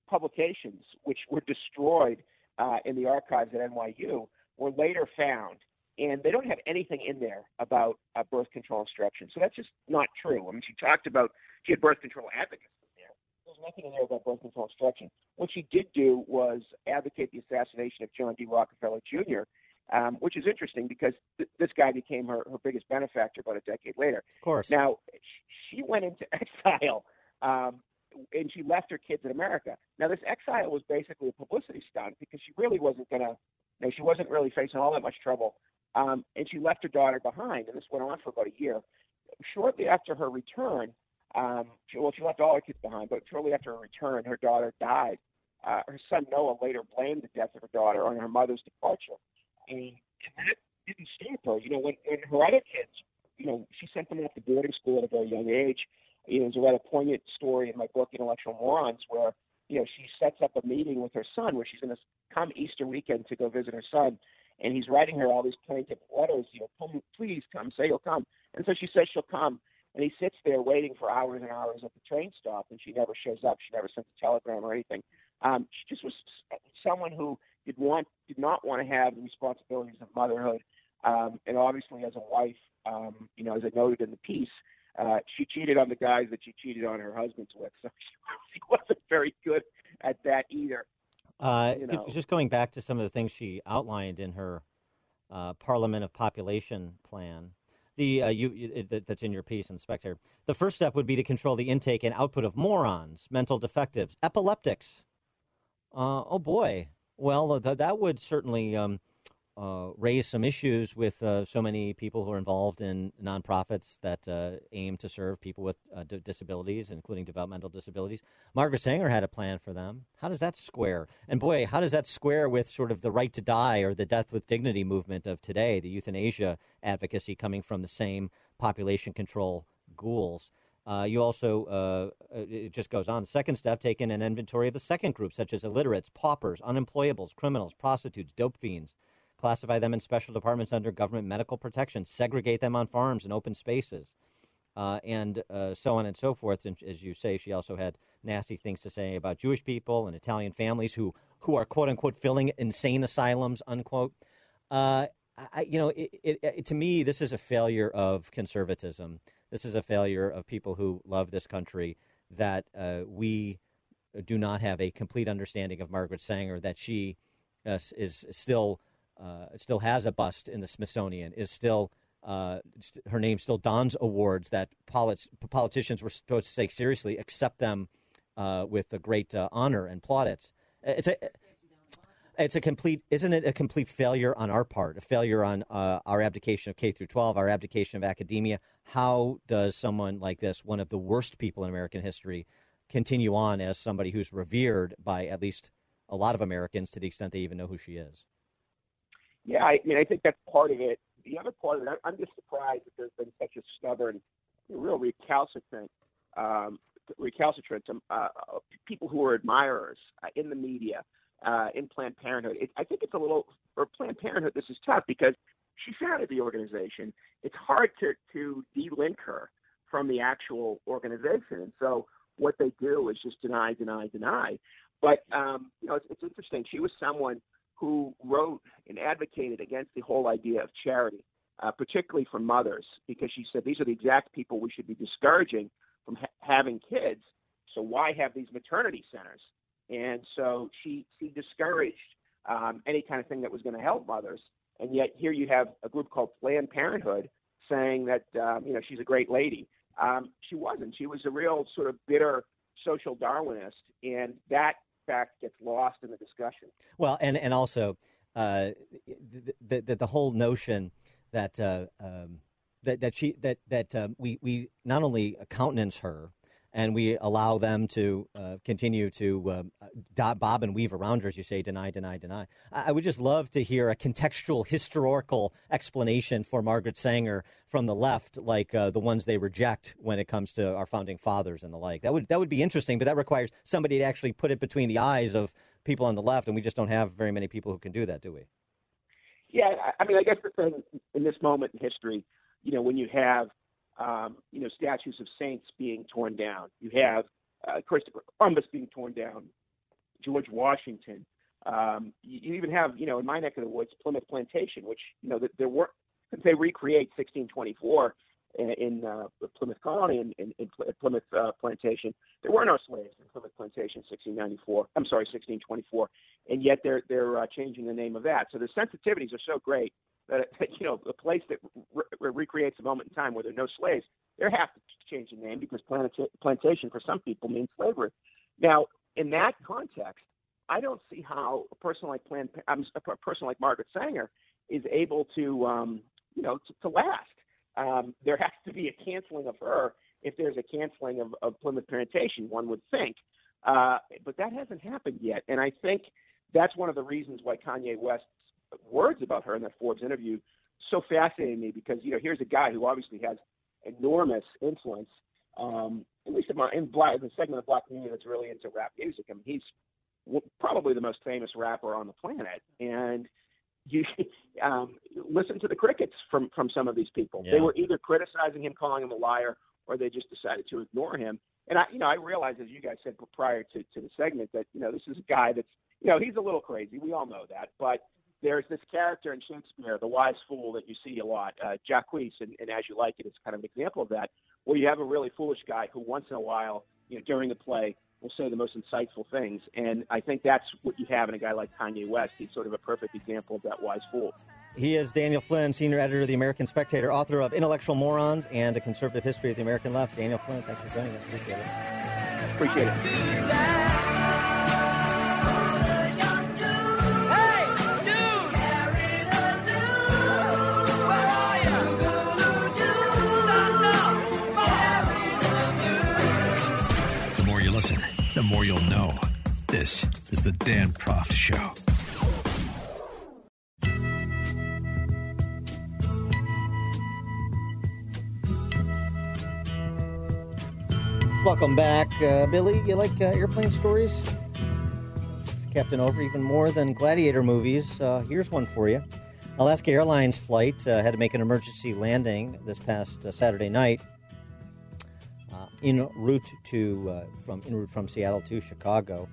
publications, which were destroyed uh, in the archives at NYU, were later found, and they don't have anything in there about uh, birth control instruction. So that's just not true. I mean, she talked about she had birth control advocates in there about birth control instruction. What she did do was advocate the assassination of John D. Rockefeller Jr., um, which is interesting because th- this guy became her, her biggest benefactor about a decade later. Of course. Now, she went into exile um, and she left her kids in America. Now, this exile was basically a publicity stunt because she really wasn't going to, you know, she wasn't really facing all that much trouble. Um, and she left her daughter behind, and this went on for about a year. Shortly after her return, um, she, well, she left all her kids behind, but shortly after her return, her daughter died. Uh, her son Noah later blamed the death of her daughter on her mother's departure, and, and that didn't stop her. You know, when, when her other kids, you know, she sent them off to boarding school at a very young age. You know, there's a rather poignant story in my book, Intellectual Morons, where you know she sets up a meeting with her son, where she's going to come Easter weekend to go visit her son, and he's writing her all these plaintive letters. You know, please come, say you'll come. And so she says she'll come, and he sits there waiting for hours and hours at the train stop, and she never shows up. She never sends a telegram or anything. Um, she just was someone who did want did not want to have the responsibilities of motherhood, um, and obviously as a wife, um, you know, as I noted in the piece, uh, she cheated on the guys that she cheated on her husbands with. So she wasn't very good at that either. Uh, You know. Just going back to some of the things she outlined in her uh, Parliament of Population plan, the uh, you, you, that- that's in your piece in Spectator. The first step would be to control the intake and output of morons, mental defectives, epileptics. Uh, oh boy, well th- that would certainly um, uh, raise some issues with uh, so many people who are involved in nonprofits that uh, aim to serve people with uh, d- disabilities, including developmental disabilities. Margaret Sanger had a plan for them. How does that square? And boy, how does that square with sort of the right to die or the death with dignity movement of today, the euthanasia advocacy coming from the same population control ghouls? Uh, you also, uh, it just goes on. The second step, take in an inventory of the second group, such as illiterates, paupers, unemployables, criminals, prostitutes, dope fiends. Classify them in special departments under government medical protection. Segregate them on farms and open spaces, uh, and uh, so on and so forth. And as you say, she also had nasty things to say about Jewish people and Italian families who who are quote unquote filling insane asylums unquote. Uh, I, you know, it, it, it, to me, this is a failure of conservatism. This is a failure of people who love this country that uh, we do not have a complete understanding of Margaret Sanger. That she uh, is still uh, still has a bust in the Smithsonian. Is still uh, st- her name still dons awards that polit- politicians were supposed to take seriously, accept them uh, with a great uh, honor and plaudits. It's a it's a complete, isn't it a complete failure on our part, a failure on uh, our abdication of K through 12, our abdication of academia? How does someone like this, one of the worst people in American history, continue on as somebody who's revered by at least a lot of Americans to the extent they even know who she is? Yeah, I mean, I think that's part of it. The other part of it, I'm just surprised that there's been such a stubborn, real recalcitrant, um, recalcitrant um, uh, people who are admirers uh, in the media, uh, in Planned Parenthood. It, I think it's a little for Planned Parenthood. This is tough because she founded the organization. It's hard to to de-link her from the actual organization, and so what they do is just deny, deny, deny. But um, you know, it's, it's interesting. She was someone who wrote and advocated against the whole idea of charity, uh, particularly for mothers, because she said these are the exact people we should be discouraging from ha- having kids. So why have these maternity centers? And so she she discouraged um, any kind of thing that was going to help mothers. And yet here you have a group called Planned Parenthood saying that um, you know she's a great lady. Um, she wasn't. She was a real sort of bitter social Darwinist, and that fact gets lost in the discussion. Well, and and also uh, the, the the whole notion that uh, um, that that she that that um, we we not only countenance her and we allow them to uh, continue to um, dot, bob and weave around her, as you say, deny, deny, deny. I, I would just love to hear a contextual, historical explanation for Margaret Sanger from the left, like uh, the ones they reject when it comes to our founding fathers and the like. That would that would be interesting, but that requires somebody to actually put it between the eyes of people on the left, and we just don't have very many people who can do that, do we? Yeah, I- mean, I guess the thing in this moment in history, you know, when you have, um, you know, statues of saints being torn down, you have uh, Christopher Columbus being torn down, George Washington. Um, you, you even have, you know, in my neck of the woods, Plymouth Plantation, which, you know, there were, they recreate 1624 in, in uh, Plymouth Colony and in, in, Pl- Plymouth uh, Plantation. There were no slaves in Plymouth Plantation, 1694. I'm sorry, 1624, and yet they're they're uh, changing the name of that. So the sensitivities are so great that you know a place that re- re- recreates a moment in time where there are no slaves, they have to change the name because planta- plantation for some people means slavery. Now, in that context, I don't see how a person like Planned, a person like Margaret Sanger is able to, um, you know, to, to last. Um, there has to be a canceling of her if there's a canceling of, of Plymouth Plantation, one would think. Uh, but that hasn't happened yet. And I think that's one of the reasons why Kanye West's words about her in that Forbes interview so fascinated me because, you know, here's a guy who obviously has enormous influence, um, at least in, my, in black, the segment of black community that's really into rap music. I mean, he's w- probably the most famous rapper on the planet. And you um, listen to the crickets from from some of these people. Yeah. They were either criticizing him, calling him a liar, or they just decided to ignore him. And I, you know, I realize, as you guys said prior to, to the segment, that you know this is a guy that's, you know, he's a little crazy. We all know that, but there's this character in Shakespeare, the wise fool that you see a lot, uh, Jacques, and, and as you like it's kind of an example of that, where you have a really foolish guy who once in a while, you know, during the play, will say the most insightful things. And I think that's what you have in a guy like Kanye West. He's sort of a perfect example of that wise fool. He is Daniel Flynn, senior editor of the American Spectator, author of Intellectual Morons and A Conservative History of the American Left. Daniel Flynn, thanks for joining us. Appreciate it. Appreciate it. This is the Dan Proft Show. Welcome back, uh, Billy. You like uh, airplane stories? Captain Oveur even more than gladiator movies. Uh, here's one for you. Alaska Airlines flight uh, had to make an emergency landing this past uh, Saturday night uh, en route to from en route from Seattle to Chicago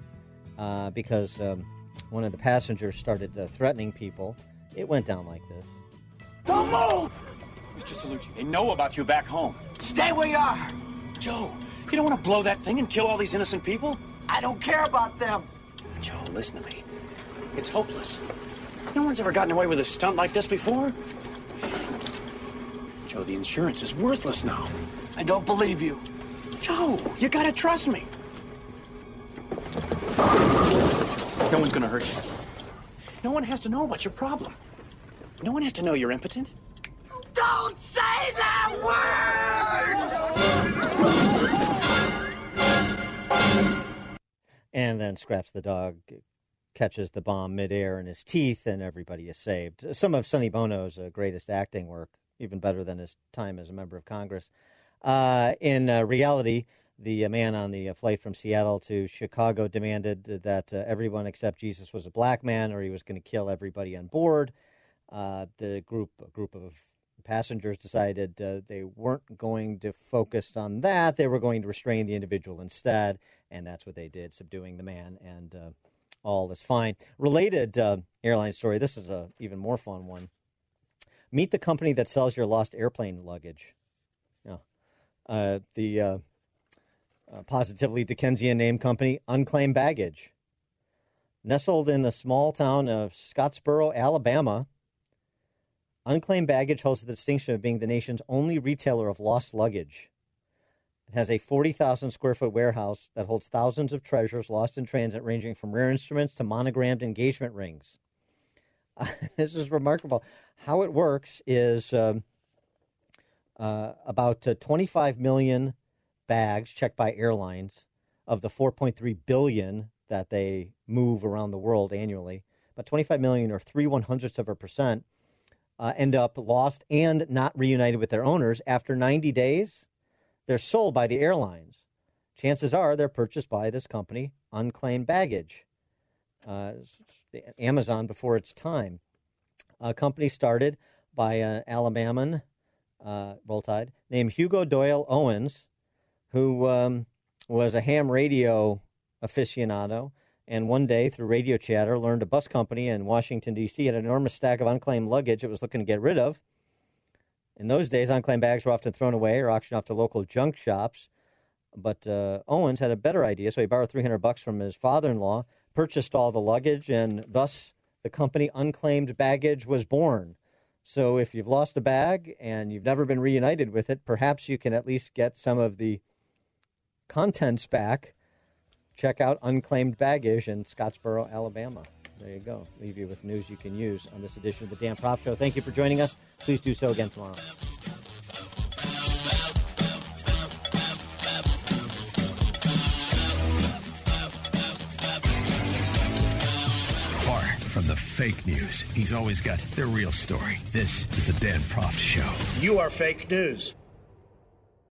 uh, because um, one of the passengers started uh, threatening people. It went down like this. Don't move! Mr. Salucci, they know about you back home. Stay where you are! Joe, you don't want to blow that thing and kill all these innocent people? I don't care about them. Joe, listen to me. It's hopeless. No one's ever gotten away with a stunt like this before. Joe, the insurance is worthless now. I don't believe you. Joe, you gotta trust me. No one's gonna hurt you. No one has to know about your problem. No one has to know you're impotent. Don't say that word! And then Scraps the dog catches the bomb midair in his teeth, and everybody is saved. Some of Sonny Bono's uh, greatest acting work, even better than his time as a member of Congress. Uh, in uh, reality, the uh, man on the uh, flight from Seattle to Chicago demanded that uh, everyone except Jesus was a black man, or he was going to kill everybody on board. Uh, the group, group of passengers decided uh, they weren't going to focus on that. They were going to restrain the individual instead, and that's what they did, subduing the man, and uh, all is fine. Related airline story. This is a even more fun one. Meet the company that sells your lost airplane luggage. Yeah. The uh, uh, positively Dickensian name company, Unclaimed Baggage. Nestled in the small town of Scottsboro, Alabama, Unclaimed Baggage holds the distinction of being the nation's only retailer of lost luggage. It has a 40,000 square foot warehouse that holds thousands of treasures lost in transit, ranging from rare instruments to monogrammed engagement rings. this is remarkable. How it works is um, uh, about uh, 25 million bags checked by airlines of the 4.3 billion that they move around the world annually. But 25 million or three one hundredths of a percent uh, end up lost and not reunited with their owners after 90 days. They're sold by the airlines. Chances are they're purchased by this company, Unclaimed Baggage, uh, Amazon before its time. A company started by an Alabaman, uh, Roll Tide, named Hugo Doyle Owens, who um, was a ham radio aficionado and one day through radio chatter learned a bus company in Washington D.C. had an enormous stack of unclaimed luggage it was looking to get rid of. In those days, unclaimed bags were often thrown away or auctioned off to local junk shops. But uh, Owens had a better idea, so he borrowed 300 bucks from his father-in-law, purchased all the luggage, and thus the company Unclaimed Baggage was born. So if you've lost a bag and you've never been reunited with it, perhaps you can at least get some of the contents back check out Unclaimed Baggage in Scottsboro, Alabama. There you go. Leave you with news you can use on this edition of the Dan Proft Show. Thank you for joining us. Please do so again tomorrow. Far from the fake news, he's always got the real story. This is the Dan Proft Show. You are fake news.